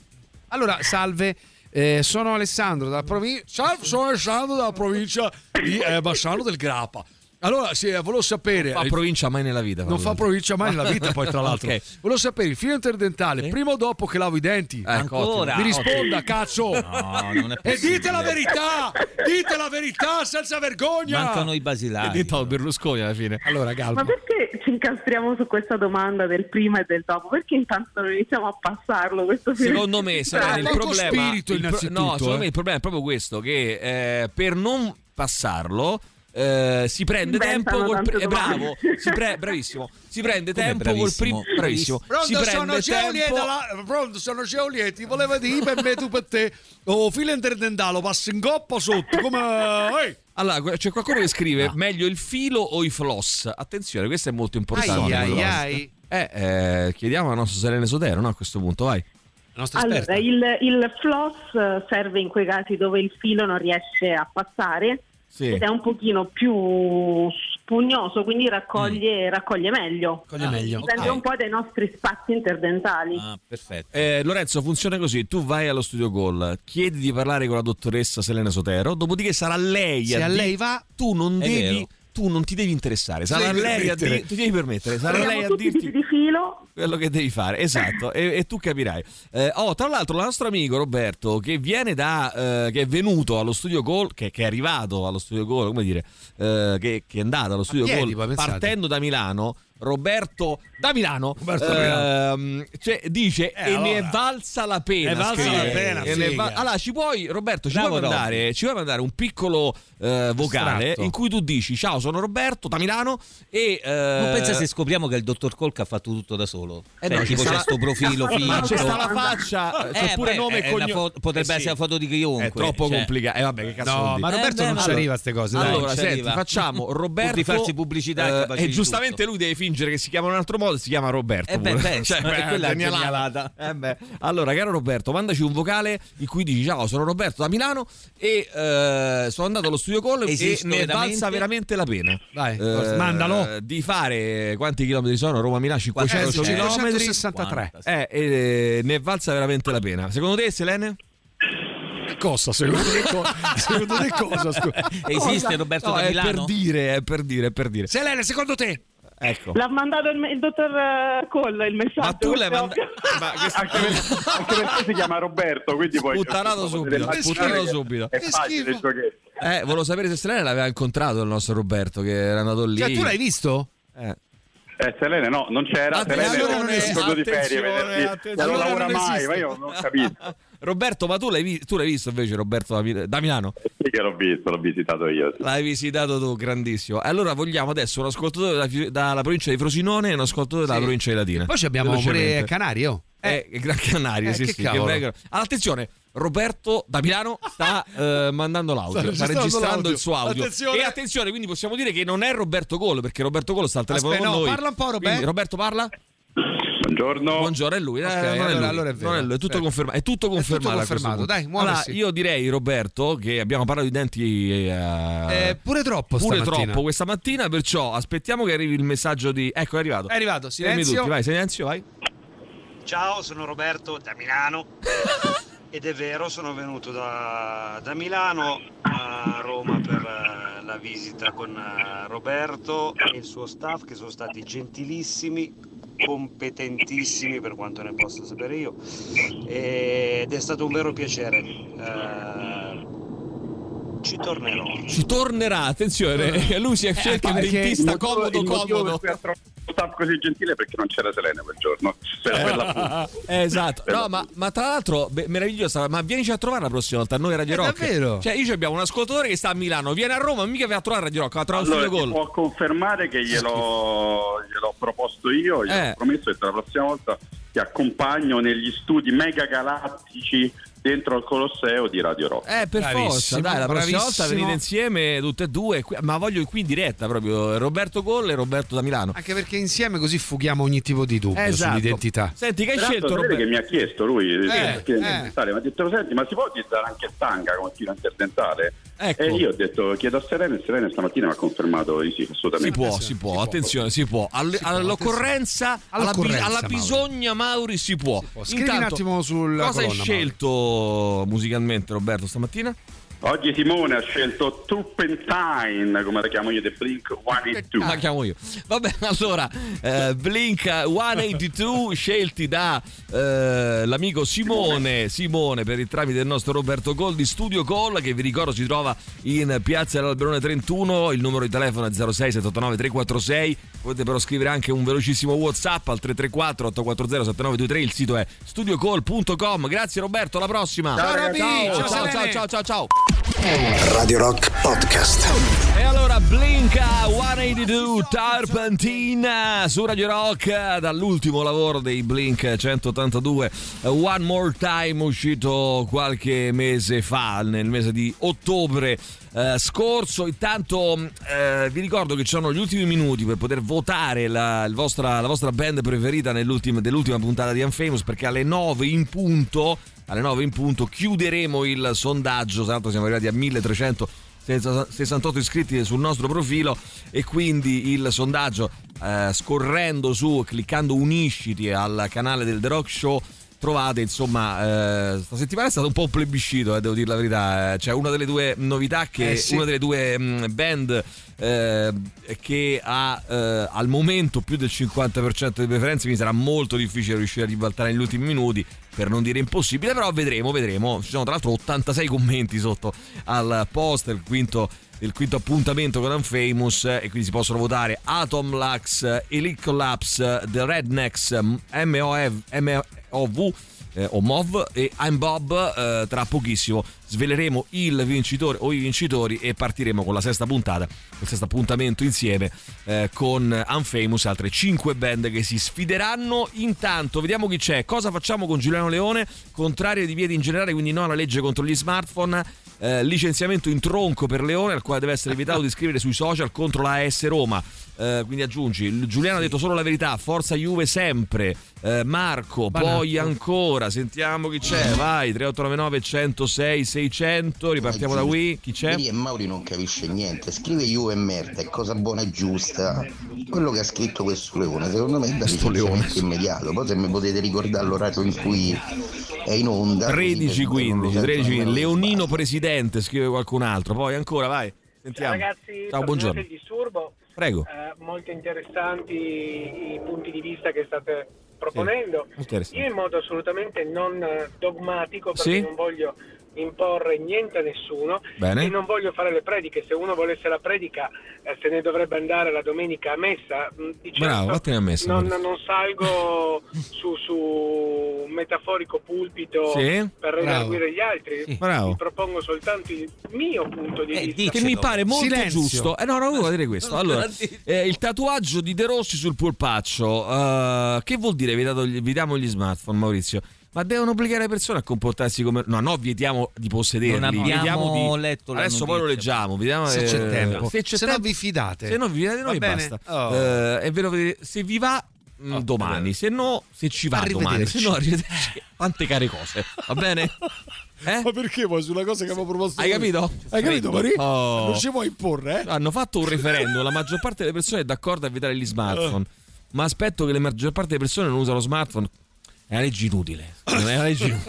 Allora, salve. Eh, sono Alessandro dalla provincia. Salve, sono Alessandro dalla provincia di eh, Bassano del Grappa. Allora, sì, eh, volevo sapere. Fa provincia mai nella vita. Non fa provincia mai nella vita, poi tra l'altro. Ok. Volevo sapere il filo interdentale, Sì. prima o dopo che lavo i denti? Ecco, Ancora? Mi risponda, cazzo! No, non è E possibile. dite la verità! Dite la verità senza vergogna! Mancano i basilari. detto a Berlusconi alla fine. Allora, Galma. Ma perché ci incastriamo su questa domanda del prima e del dopo? Perché intanto non iniziamo a passarlo questo film? Secondo me, Serena, il problema spirito, il pro- no, secondo eh. me il problema è proprio questo che eh, per non passarlo eh, si prende Inventano tempo col pri- eh, bravo, si pre- bravissimo. Si prende Come tempo bravissimo? col primo bravissimo. si Pronto, sono prende Geolieti, tempo dalla- pronto, sono Geolieti, voleva dire per me, tu per te, oh, filo interdentale, passa in coppa sotto, come... Ehi! Allora, c'è qualcuno che scrive meglio il filo o i floss? Attenzione, questo è molto importante. Ai, ai, ai. Eh, eh, chiediamo alla nostra Selene Sodero, no, a questo punto, vai. Allora, il, il floss serve in quei casi dove il filo non riesce a passare Sì. ed è un pochino più spugnoso, quindi raccoglie, raccoglie meglio. Raccoglie meglio. Dipende Ok. un po' dai nostri spazi interdentali. Ah, perfetto. Eh, Lorenzo, funziona così: tu vai allo studio Gol, chiedi di parlare con la dottoressa Selena Sotero, dopodiché sarà lei Se a di- lei va, tu non È devi. vero. Tu non ti devi interessare, sarà Devi lei a dire, ti devi permettere, sarà Abbiamo lei a dirti di filo. quello che devi fare, esatto, e, e tu capirai. Eh, oh, tra l'altro, il nostro amico Roberto, che viene da, eh, che è venuto allo studio Gol, che, che è arrivato allo studio Gol, come dire, eh, che, che è andato allo studio Gol partendo da Milano. Roberto da Milano, Roberto ehm, cioè, dice Eh, e ne è allora. valsa la pena. È valsa scrive. la pena, E ne figa. va- allora, ci puoi, Roberto, ci puoi, mandare, ci puoi mandare un piccolo eh, vocale Estratto. in cui tu dici: Ciao, sono Roberto da Milano. E eh, Non pensa se scopriamo che il dottor Colca ha fatto tutto da solo? Eh Cioè, no, tipo c'è sta- sto profilo Ma finto. c'è sta la faccia, c'è Eh, pure beh, nome e è una cognome. fo- potrebbe Eh sì. essere la foto di chiunque. È troppo cioè. complicato. Eh vabbè, che cazzo No, ma Roberto Eh, non ci arriva a queste cose. Allora, senti, facciamo Roberto. Di farsi pubblicità eh, e giustamente lui deve fingere che si chiama in un altro modo, si chiama Roberto. Eh beh, penso, e beh, quella è genialata. Eh beh. Allora, caro Roberto, mandaci un vocale in cui dici: Ciao, sono Roberto da Milano e eh, sono andato allo studio Call e Esisto ne è veramente? valsa veramente la pena. Vai, Eh, mandalo. Di fare quanti chilometri sono? Roma-Milano 500 400 chilometri. 563. Eh, eh, ne è valsa veramente la pena. Secondo te, Selene? Cosa? Secondo te, co- secondo te cosa? Esiste Roberto No, da è Milano? per dire, è per dire, è per dire. Selene, secondo te? Ecco. L'ha mandato il, il dottor eh, Coll il messaggio. Ma tu l'hai è mandato. Ma questo- Anche, per- anche perché si chiama Roberto, quindi poi... Sputtanato subito, sputtanato subito. È facile il giochetto. Eh, volevo sapere se Selene l'aveva incontrato il nostro Roberto che era andato lì. Cioè, tu l'hai visto? Eh. Eh, Selene no, non c'era. Selene Attenzione, non è il giorno di ferie, venerdì. E non Allora lavora non mai, ma io non ho capito. Roberto, ma tu l'hai, tu l'hai visto invece Roberto da, Mil- da Milano? Sì che l'ho visto, l'ho visitato io. sì. L'hai visitato tu, grandissimo. Allora vogliamo adesso un ascoltatore da Fi- dalla provincia di Frosinone e un ascoltatore dalla provincia di Latina. Poi ci abbiamo pure Velocemente. Canari, oh. Eh, Gran Canaria, Eh, sì, che sì, che. Ah, attenzione, Roberto da Milano sta eh, mandando l'audio, Sta sta, registrando registrando l'audio. il suo audio. Attenzione. E attenzione, quindi possiamo dire che non è Roberto Golo, perché Roberto Golo sta al telefono Aspetta, con no, noi. parla un po', Roberto. Quindi, Roberto parla? Buongiorno. Buongiorno, è lui. eh, Ok, non, è allora- lui allora è vero. non è lui, è tutto Certo. confermato. È tutto confermato. a questo confermato, dai. Allora, io direi, Roberto, che abbiamo parlato di denti eh, Eh, pure troppo pure stamattina. troppo questa mattina, perciò aspettiamo che arrivi il messaggio di. Ecco, è arrivato. È arrivato, silenzio. tutti, vai, silenzio, vai. Ciao, sono Roberto da Milano. Ed è vero, sono venuto da, da Milano a Roma per eh, la visita con eh, Roberto e il suo staff che sono stati gentilissimi, competentissimi per quanto ne posso sapere io ed è stato un vero piacere. Eh, ci tornerò. Ci tornerà, attenzione, lui si è scelto un perché dentista Il motivo- comodo, comodo. Staff così gentile è perché non c'era Selene quel giorno. Per. Eh, esatto, Per no, ma, ma tra l'altro, beh, meravigliosa. Ma vienici a trovare la prossima volta noi a Radio È Rock. davvero? Cioè, io abbiamo un ascoltatore che sta a Milano, viene a Roma, mica va a trovare Radio Rock, va a trovare Allora, un gol. può confermare che gliel'ho, gliel'ho proposto io, gliel'ho Eh. promesso che la prossima volta ti accompagno negli studi mega galattici dentro al Colosseo di Radio Rock. Eh, per Bravissimo, forza, dai, la prossima volta venite insieme tutte e due, ma voglio qui in diretta proprio Roberto Gol e Roberto da Milano. Anche perché insieme così fughiamo ogni tipo di dubbio Esatto. sull'identità. Senti, che hai Peraltro, scelto Roberto? che mi ha chiesto lui, eh, eh. interdentale, mi ha detto senti ma si può utilizzare anche tanga come filo interdentale? Ecco. E io ho detto chiedo a Serena e Serena stamattina mi ha confermato di sì, Si assolutamente. può, si può, attenzione, si può. All- all'occorrenza, alla, bi- alla Mauri. bisogna, Mauri, si può. Scrivi un attimo sulla Cosa hai colonna, scelto musicalmente, Roberto, stamattina? Oggi Simone ha scelto Turpentine, come la chiamo io, The Blink 182. La chiamo io. Vabbè, allora, eh, Blink 182 scelti da eh, l'amico Simone, Simone per il tramite del nostro Roberto Gol di Studio Call che vi ricordo si trova in Piazza dell'Alberone 31, il numero di telefono è 06 789 346, potete però scrivere anche un velocissimo Whatsapp al 334 840 7923, il sito è studiocall.com. Grazie Roberto, alla prossima. Ciao, ciao, Ciao, ciao, ciao, ciao, ciao. Radio Rock Podcast. E allora Blinka 182 Tarpentina su Radio Rock dall'ultimo lavoro dei Blink 182 One More Time uscito qualche mese fa nel mese di ottobre eh, scorso intanto eh, vi ricordo che ci sono gli ultimi minuti per poter votare la, vostra, la vostra band preferita dell'ultima puntata di Unfamous perché alle 9 in punto alle 9 in punto chiuderemo il sondaggio, l'altro siamo arrivati a 1300 68 iscritti sul nostro profilo e quindi il sondaggio eh, scorrendo su, cliccando unisciti al canale del The Rock Show trovate insomma eh, sta settimana è stato un po' un plebiscito eh, devo dire la verità eh, c'è una delle due novità che Eh, sì. una delle due mh, band eh, che ha eh, al momento più del 50% di preferenze quindi sarà molto difficile riuscire a ribaltare negli ultimi minuti per non dire impossibile però vedremo vedremo ci sono tra l'altro 86 commenti sotto al post il quinto il quinto appuntamento con Unfamous eh, e quindi si possono votare Atom Lux, Elite Collapse, The Rednecks, MOV, MOV eh, o MOV e I'm Bob eh, tra pochissimo. Sveleremo il vincitore o i vincitori e partiremo con la sesta puntata il sesto appuntamento insieme eh, con Unfamous altre 5 band che si sfideranno. Intanto vediamo chi c'è. Cosa facciamo con Giuliano Leone? Contrario di piedi in generale quindi no alla legge contro gli smartphone eh, licenziamento in tronco per Leone al quale deve essere evitato di scrivere sui social contro la AS Roma Eh, quindi aggiungi Giuliano ha detto solo la verità forza Juve sempre Eh, Marco Banacco. poi ancora sentiamo chi c'è vai 3899 106 600 ripartiamo da qui chi c'è? E Mauri non capisce niente, scrive Juve e merda, è cosa buona e giusta. Quello che ha scritto questo Leone, secondo me è da licenziamento immediato. Poi se mi potete ricordare l'orario in cui è in onda. 13 15 13 15 Leonino presidente scrive qualcun altro poi ancora vai sentiamo Ragazzi, ciao buongiorno il disturbo. Prego. Eh, molto interessanti i punti di vista che state proponendo. Sì. Io in modo assolutamente non eh, dogmatico perché Sì. non voglio imporre niente a nessuno Bene. e non voglio fare le prediche. Se uno volesse la predica eh, se ne dovrebbe andare la domenica a messa. Mm, Di certo Bravo, vattene a messa, Non, non salgo su, su un metaforico pulpito Sì. per redarguire gli altri. Sì. Bravo. Vi propongo soltanto il mio punto di vista. che mi pare molto Silenzio. giusto. Eh no, no, volevo dire questo. Allora, eh, il tatuaggio di De Rossi sul polpaccio. eh, che vuol dire vietato gli- vietiamo gli smartphone, Maurizio? Ma devono obbligare le persone a comportarsi come. No, no, vietiamo di possederli. Non abbiamo di- letto la Adesso poi lo notizia. leggiamo. Vediamo, Se eh, c'è tempo. Se c'è Se no tempo. vi fidate. Se no vi fidate di noi basta. Oh. Eh, è vero, se vi va. mh, domani, se no, se ci va domani, se no, arrivederci. Tante care cose, va bene? Eh? Ma perché poi sulla cosa che avevo proposto? Hai capito? Hai capito, Mari? Oh. Non ci vuoi imporre, eh? Hanno fatto un referendum, la maggior parte delle persone è d'accordo a vietare gli smartphone, ma aspetto che la maggior parte delle persone non usano smartphone. È una legge inutile. Non è una legge.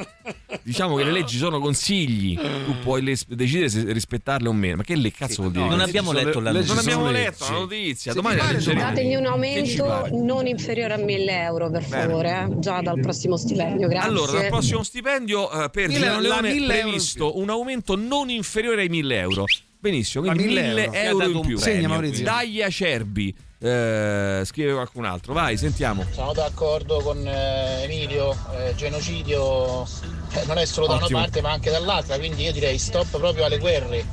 Diciamo che le leggi sono consigli, tu puoi le- decidere se rispettarle o meno. Ma che le cazzo vuol dire? non abbiamo letto la Non notizia. abbiamo letto la notizia. Se Domani. Dategli un aumento non inferiore a 1000 euro per favore, eh, già dal prossimo stipendio, grazie. Allora, dal prossimo stipendio eh, per la Leone è 1000 euro in previsto un aumento non inferiore ai 1000 euro. Benissimo, quindi Ma 1000 1000 euro. euro, in più. Segna, Maurizio. Dagli acerbi. Eh, scrive qualcun altro. Vai, sentiamo. Sono d'accordo con eh, Emilio, eh, genocidio eh, non è solo da Ottimo. una parte ma anche dall'altra, quindi io direi stop proprio alle guerre.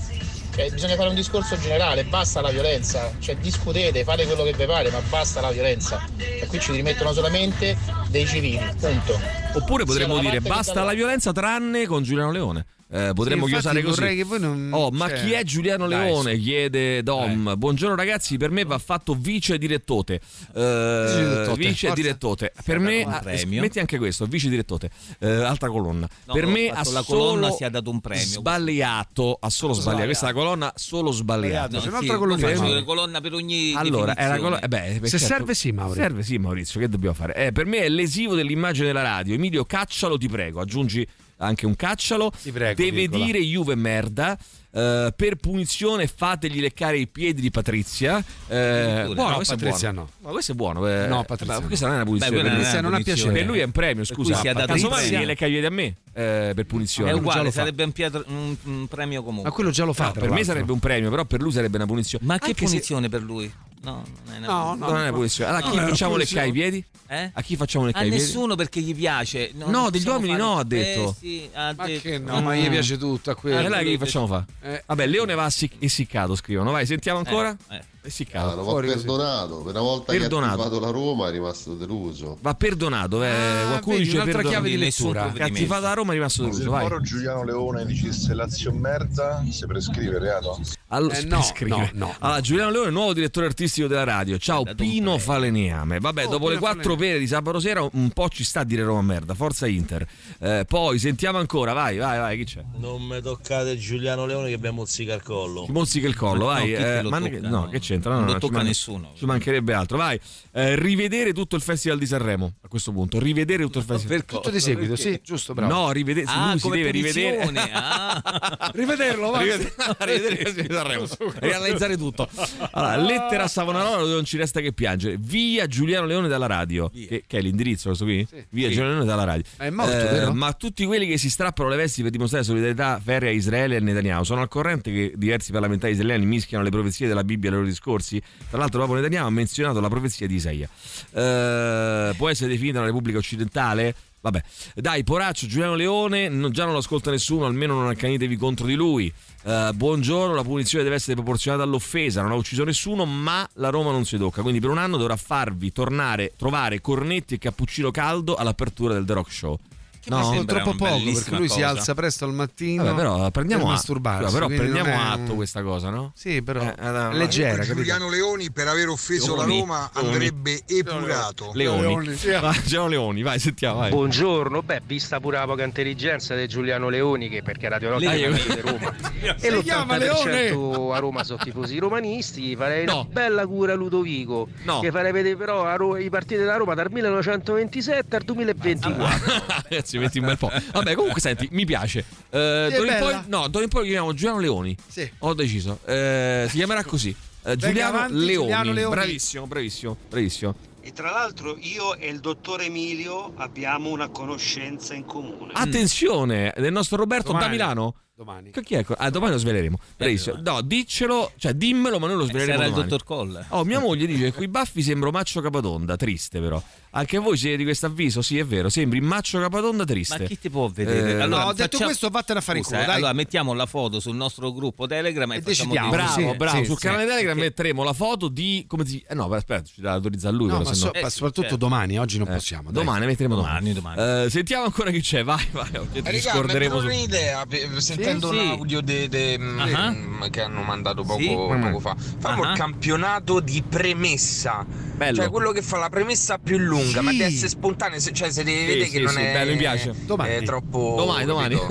Cioè, bisogna fare un discorso generale, basta la violenza, cioè discutete, fate quello che vi pare, ma basta la violenza. E qui ci rimettono solamente dei civili, punto. Oppure potremmo dire basta dalla- la violenza tranne con Giuliano Leone. Eh, potremmo Sì, infatti chiosare così. vorrei che voi non- Oh, ma cioè- chi è Giuliano Dai, Leone? su. Chiede Dom. Buongiorno ragazzi, per me va fatto vice direttote. Eh, vice forza. direttote. Per me ah, metti anche questo, vice direttote. Eh, altra colonna. No, per me ha la solo colonna si è dato un premio. Sbagliato, ha solo sbagliato. Questa è la colonna solo sbagliato. No, C'è sì, un'altra io colonna. faccio una colonna per ogni Allora, è la colonna. eh beh, Se certo. serve sì, Mauri. Serve sì, Maurizio, che dobbiamo fare? Eh, per me è lesivo dell'immagine della radio. Emilio, caccialo, ti prego. Aggiungi anche un caccialo. Ti prego, Deve virgola. dire Juve merda. Eh, per punizione fategli leccare i piedi di Patrizia. Eh, buono, No, questo Patrizia è buono. no. Ma questo è buono. eh. No, Patrizia Ma questa non è una punizione. Beh, per non è una ha punizione. piacere. Per lui è un premio, scusa. si è dato Casomai gli lecca i piedi a me eh, per È punizione. lo uguale, sarebbe un, pietro- un- un premio comunque. Ma quello già lo fa. No, per me sarebbe un premio, però per lui sarebbe una punizione. Ma che Anche se- punizione per lui? No, non è una No, no, non è una no. punizione. Allora, a chi facciamo punizione. leccare i piedi? Eh? A chi facciamo A leccare i piedi? nessuno perché gli piace. Non No, degli uomini fare- no, ha detto. Eh, sì, ha Ma detto. che no, ma gli piace tutto a E quello. allora che gli facciamo fare? Eh. Vabbè, Leone va essiccato, scrivono. Vai, sentiamo ancora? Eh, eh. E si Ah, cava. lo va così. perdonato. Per una volta Perdonato. che ha tifato la Roma è rimasto deluso. Va perdonato, eh, Ah, qualcuno vedi, dice un'altra perdonato. chiave di lettura. Che ha tifato la Roma è rimasto Se deluso. Vai. Moro Giuliano Leone dicesse Lazio merda, si prescrive reato? Allora, Eh, no, prescrive. no, no. Allora, Giuliano Leone, nuovo direttore artistico della radio. Ciao Pino Falegname. Vabbè, dopo le quattro pere di sabato sera, un po' ci sta a dire Roma merda. Forza Inter. Eh, poi sentiamo ancora. Vai, vai, vai. Chi c'è? Non mi toccate Giuliano Leone che abbiamo mozzica il collo. Mozzica il collo, vai. No, eh, ma no, che c'entra? No, Non no, lo tocca man- nessuno. Ci mancherebbe altro. Vai. Eh, rivedere tutto il Festival di Sanremo a questo punto. Rivedere tutto il Festival. Tutto di seguito, sì, giusto, bravo. No, rivedere. Ah, lui si deve rivedere. punizione, Rivederlo, vai. Rivedere il Festival di Sanremo. Rianalizzare tutto. Allora, lettera a Savonarola dove non ci resta che piangere. Via Giuliano Leone dalla radio. Che, che è l'indirizzo questo qui? Via Sì. Giuliano Leone dalla radio. È morto, Eh, vero? Ma tutti quelli che si strappano le vesti per dimostrare solidarietà ferrea a Israele e a Netanyahu sono al corrente che diversi parlamentari israeliani mischiano le profezie della Bibbia ai loro discorsi. Tra l'altro, proprio Netanyahu ha menzionato la profezia di Isaia. Eh, può essere definita una repubblica occidentale? Vabbè, dai, poraccio Giuliano Leone, non- già non lo ascolta nessuno, almeno non accanitevi contro di lui. Eh, buongiorno, la punizione deve essere proporzionata all'offesa, non ha ucciso nessuno, ma la Roma non si tocca. Quindi per un anno dovrà farvi tornare, trovare cornetti e cappuccino caldo all'apertura del The Rock Show. No, troppo poco perché lui si cosa. alza presto al mattino Vabbè, però prendiamo, per atto, però prendiamo è- atto questa cosa, no? Sì, però Eh, eh, è leggera? Giuliano Leoni per aver offeso la Leoni. Roma Leoni. andrebbe epurato. Leoni. Vai, Giuliano Leoni, vai, sentiamo, vai. Buongiorno, beh, vista pure la poca intelligenza di Giuliano Leoni, che perché è una di Roma, Si e chiama l'80% a Roma sono tifosi romanisti, farei No. una bella cura a Ludovico, No. che farei vedere però i partiti della Roma dal 1927 al 2024. Ragazzi, metti un bel po'. Vabbè, comunque senti, mi piace. Eh, Sì, d'ora in poi, no, d'ora in poi lo chiamiamo Giuliano Leoni. Sì. Ho deciso. Eh, si chiamerà così. Eh, Giuliano, avanti, Leoni. Giuliano Leoni. Bravissimo, bravissimo, bravissimo. E tra l'altro io e il dottor Emilio abbiamo una conoscenza in comune. Attenzione, del nostro Roberto Domani. da Milano. Domani. Che chi è? Ah, domani lo sveleremo. Bravissimo. No, diccelo, cioè dimmelo, ma noi lo sveleremo. sarà il domani. dottor Coll. Oh, mia moglie dice che coi baffi sembro Maccio Capatonda, triste però. Anche voi siete di questo avviso? Sì, è vero, sembri Maccio Capatonda triste. Ma chi ti può vedere? Eh, allora, no, ho detto facciamo- questo, vattene a fare in Scusa, culo, eh, dai. Allora mettiamo la foto sul nostro gruppo Telegram e, facciamo decidiamo, Bravo, sì, bravo. sì, Sul sì. canale Telegram Perché- metteremo la foto di. Come si. Eh no, aspetta, ci dà autorizzato lui. No, però, ma so- no- ma soprattutto domani, oggi non possiamo. dai. Domani metteremo domani. Domani, Eh, sentiamo ancora chi c'è. Vai, vai. Mi è scorderemo su. un'idea sentendo Sì, l'audio de- de- Ah. mm, che hanno mandato poco, poco fa. Ah. il campionato di premessa. Bello. Cioè quello che fa la premessa più lunga, Sì. ma deve essere spontanea, se- cioè se deve Sì, vedere sì, che non sì, è bello, mi piace. Domani. È troppo Domani, domani.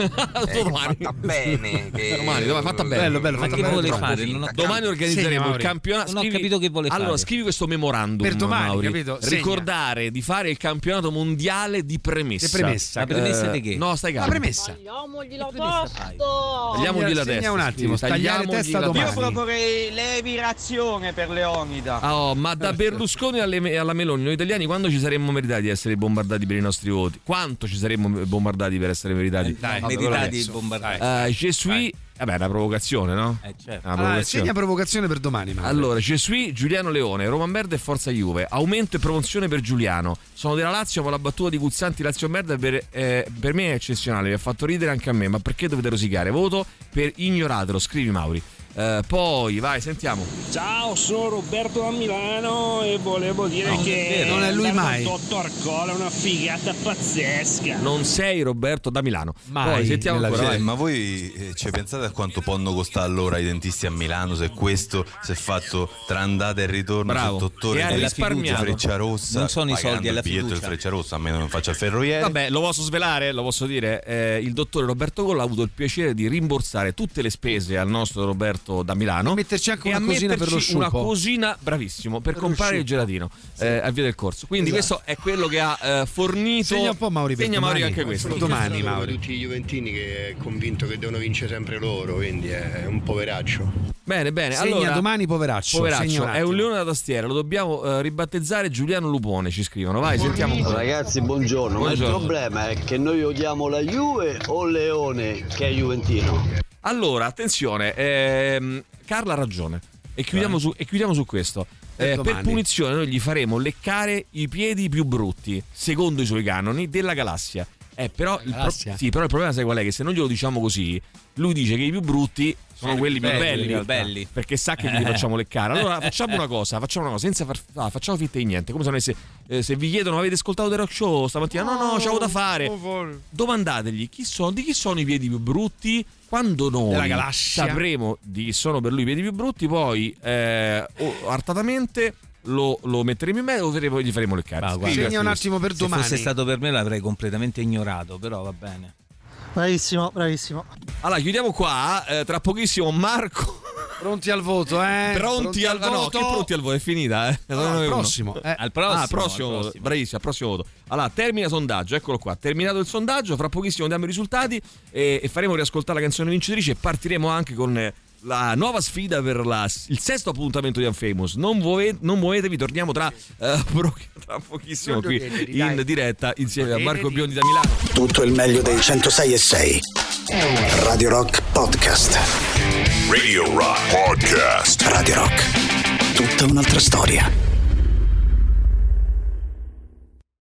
Eh, che domani. fatta bene, che- Domani, domani, fatta bene. Bello, bello, Ma fatta che bene vuole troppo. fare? Non ho- Domani organizzeremo il campionato. Non ho capito che vuole allora, fare. scrivi questo memorandum. Per domani, Mauri. capito? Segna. Ricordare di fare il campionato mondiale di premessa. Di premessa. La premessa Eh, di che? No, stai La calmo. premessa. Tagliamogli la testa! Tagliamogli la testa. un attimo, tagliare testa domani. Io proporrei l'evirazione per Leonida. Ah, oh, ma da Berlusconi alle- alla Meloni, noi italiani, quando ci saremmo meritati di essere bombardati per i nostri voti? Quanto ci saremmo bombardati per essere meritati? Dai, Vabbè, meritati allora, di bombardare. Eh, Je suis, vabbè, è una provocazione, no? Eh, certo. Una Ah, provocazione. segna provocazione per domani, Mauro. Allora, suis Giuliano Leone, Roma Merda e Forza Juve. Aumento e promozione per Giuliano. Sono della Lazio, ma la battuta di Guzzanti Lazio Merda per, eh, per me è eccezionale. Mi ha fatto ridere anche a me. Ma perché dovete rosicare? Voto per ignoratelo. Scrivi Mauri. Eh, poi, vai, sentiamo. Ciao, sono Roberto da Milano e volevo dire No, che non è lui mai. Dottor Cola è una figata pazzesca. Non sei Roberto da Milano. Mai Poi sentiamo ancora. vai. Ma voi eh, ci pensate a quanto possono costare allora i dentisti a Milano se questo si è fatto tra andata e ritorno Bravo. dottore E ha della risparmiato. Freccia Rossa Non sono i pagando soldi, è la il fiducia. Freccia Rossa a me non faccio il ferroviere Vabbè, lo posso svelare, lo posso dire. Eh, il dottore Roberto Colla ha avuto il piacere di rimborsare tutte le spese al nostro Roberto da Milano. metterci anche una cosina per lo metterci una sciupo. cosina, bravissimo, per, Per comprare il sciupo. gelatino eh, a via del corso. Quindi Esatto. questo è quello che ha eh, fornito. Segna un po' Mauri per Segna Mauri domani. anche questo. Domani, Sono Mauri. tutti i Juventini che è convinto che devono vincere sempre loro, quindi è un poveraccio. Bene, bene. Segna allora, domani, poveraccio. Poveraccio, un è un leone da tastiera, lo dobbiamo eh, ribattezzare Giuliano Lupone, ci scrivono. Vai, sentiamo ancora. Ragazzi, buongiorno. Ma il Buongiorno. problema è che noi odiamo la Juve o Leone che è Juventino? Allora, attenzione, ehm, Carla ha ragione. E chiudiamo, su, e chiudiamo su questo. Per Eh, per punizione noi gli faremo leccare i piedi più brutti, secondo i suoi canoni, della galassia. Eh, però, il pro- sì, però il problema sai qual è? Che se non glielo diciamo così, lui dice che i più brutti sono quelli più belli, più belli. perché sa che li facciamo leccare. Allora facciamo una cosa, facciamo una cosa, senza far, ah, facciamo finta di niente. Come se, avesse- eh, se vi chiedono avete ascoltato The Rock Show stamattina? No, no, c'avevo da fare. Domandategli chi sono, di chi sono i piedi più brutti. Quando noi sapremo di chi sono per lui i piedi più brutti, poi eh, o- artatamente lo, lo metteremo in mezzo e gli faremo. Ah, guarda, Segna un attimo per Se domani. fosse stato per me l'avrei completamente ignorato, però va bene. Bravissimo, bravissimo. Allora, chiudiamo qua. eh, tra pochissimo Marco. Pronti al voto, eh? Pronti, al, ah, no, voto? che pronti al voto? È finita, eh? No, al prossimo, eh. Al prossimo. Ah, prossimo, al prossimo. Bravissimo, al prossimo voto. Allora, termina sondaggio, eccolo qua. Terminato il sondaggio, fra pochissimo diamo i risultati e, e faremo riascoltare la canzone vincitrice e partiremo anche con eh, la nuova sfida per la- il sesto appuntamento di Unfamous. Non, muove- non muovetevi, torniamo tra, pro- tra pochissimo Non qui in dai. diretta insieme a Marco Biondi da Milano. Tutto il meglio dei 106 e 6. Radio Rock Podcast. Radio Rock Podcast. Radio Rock. Tutta un'altra storia.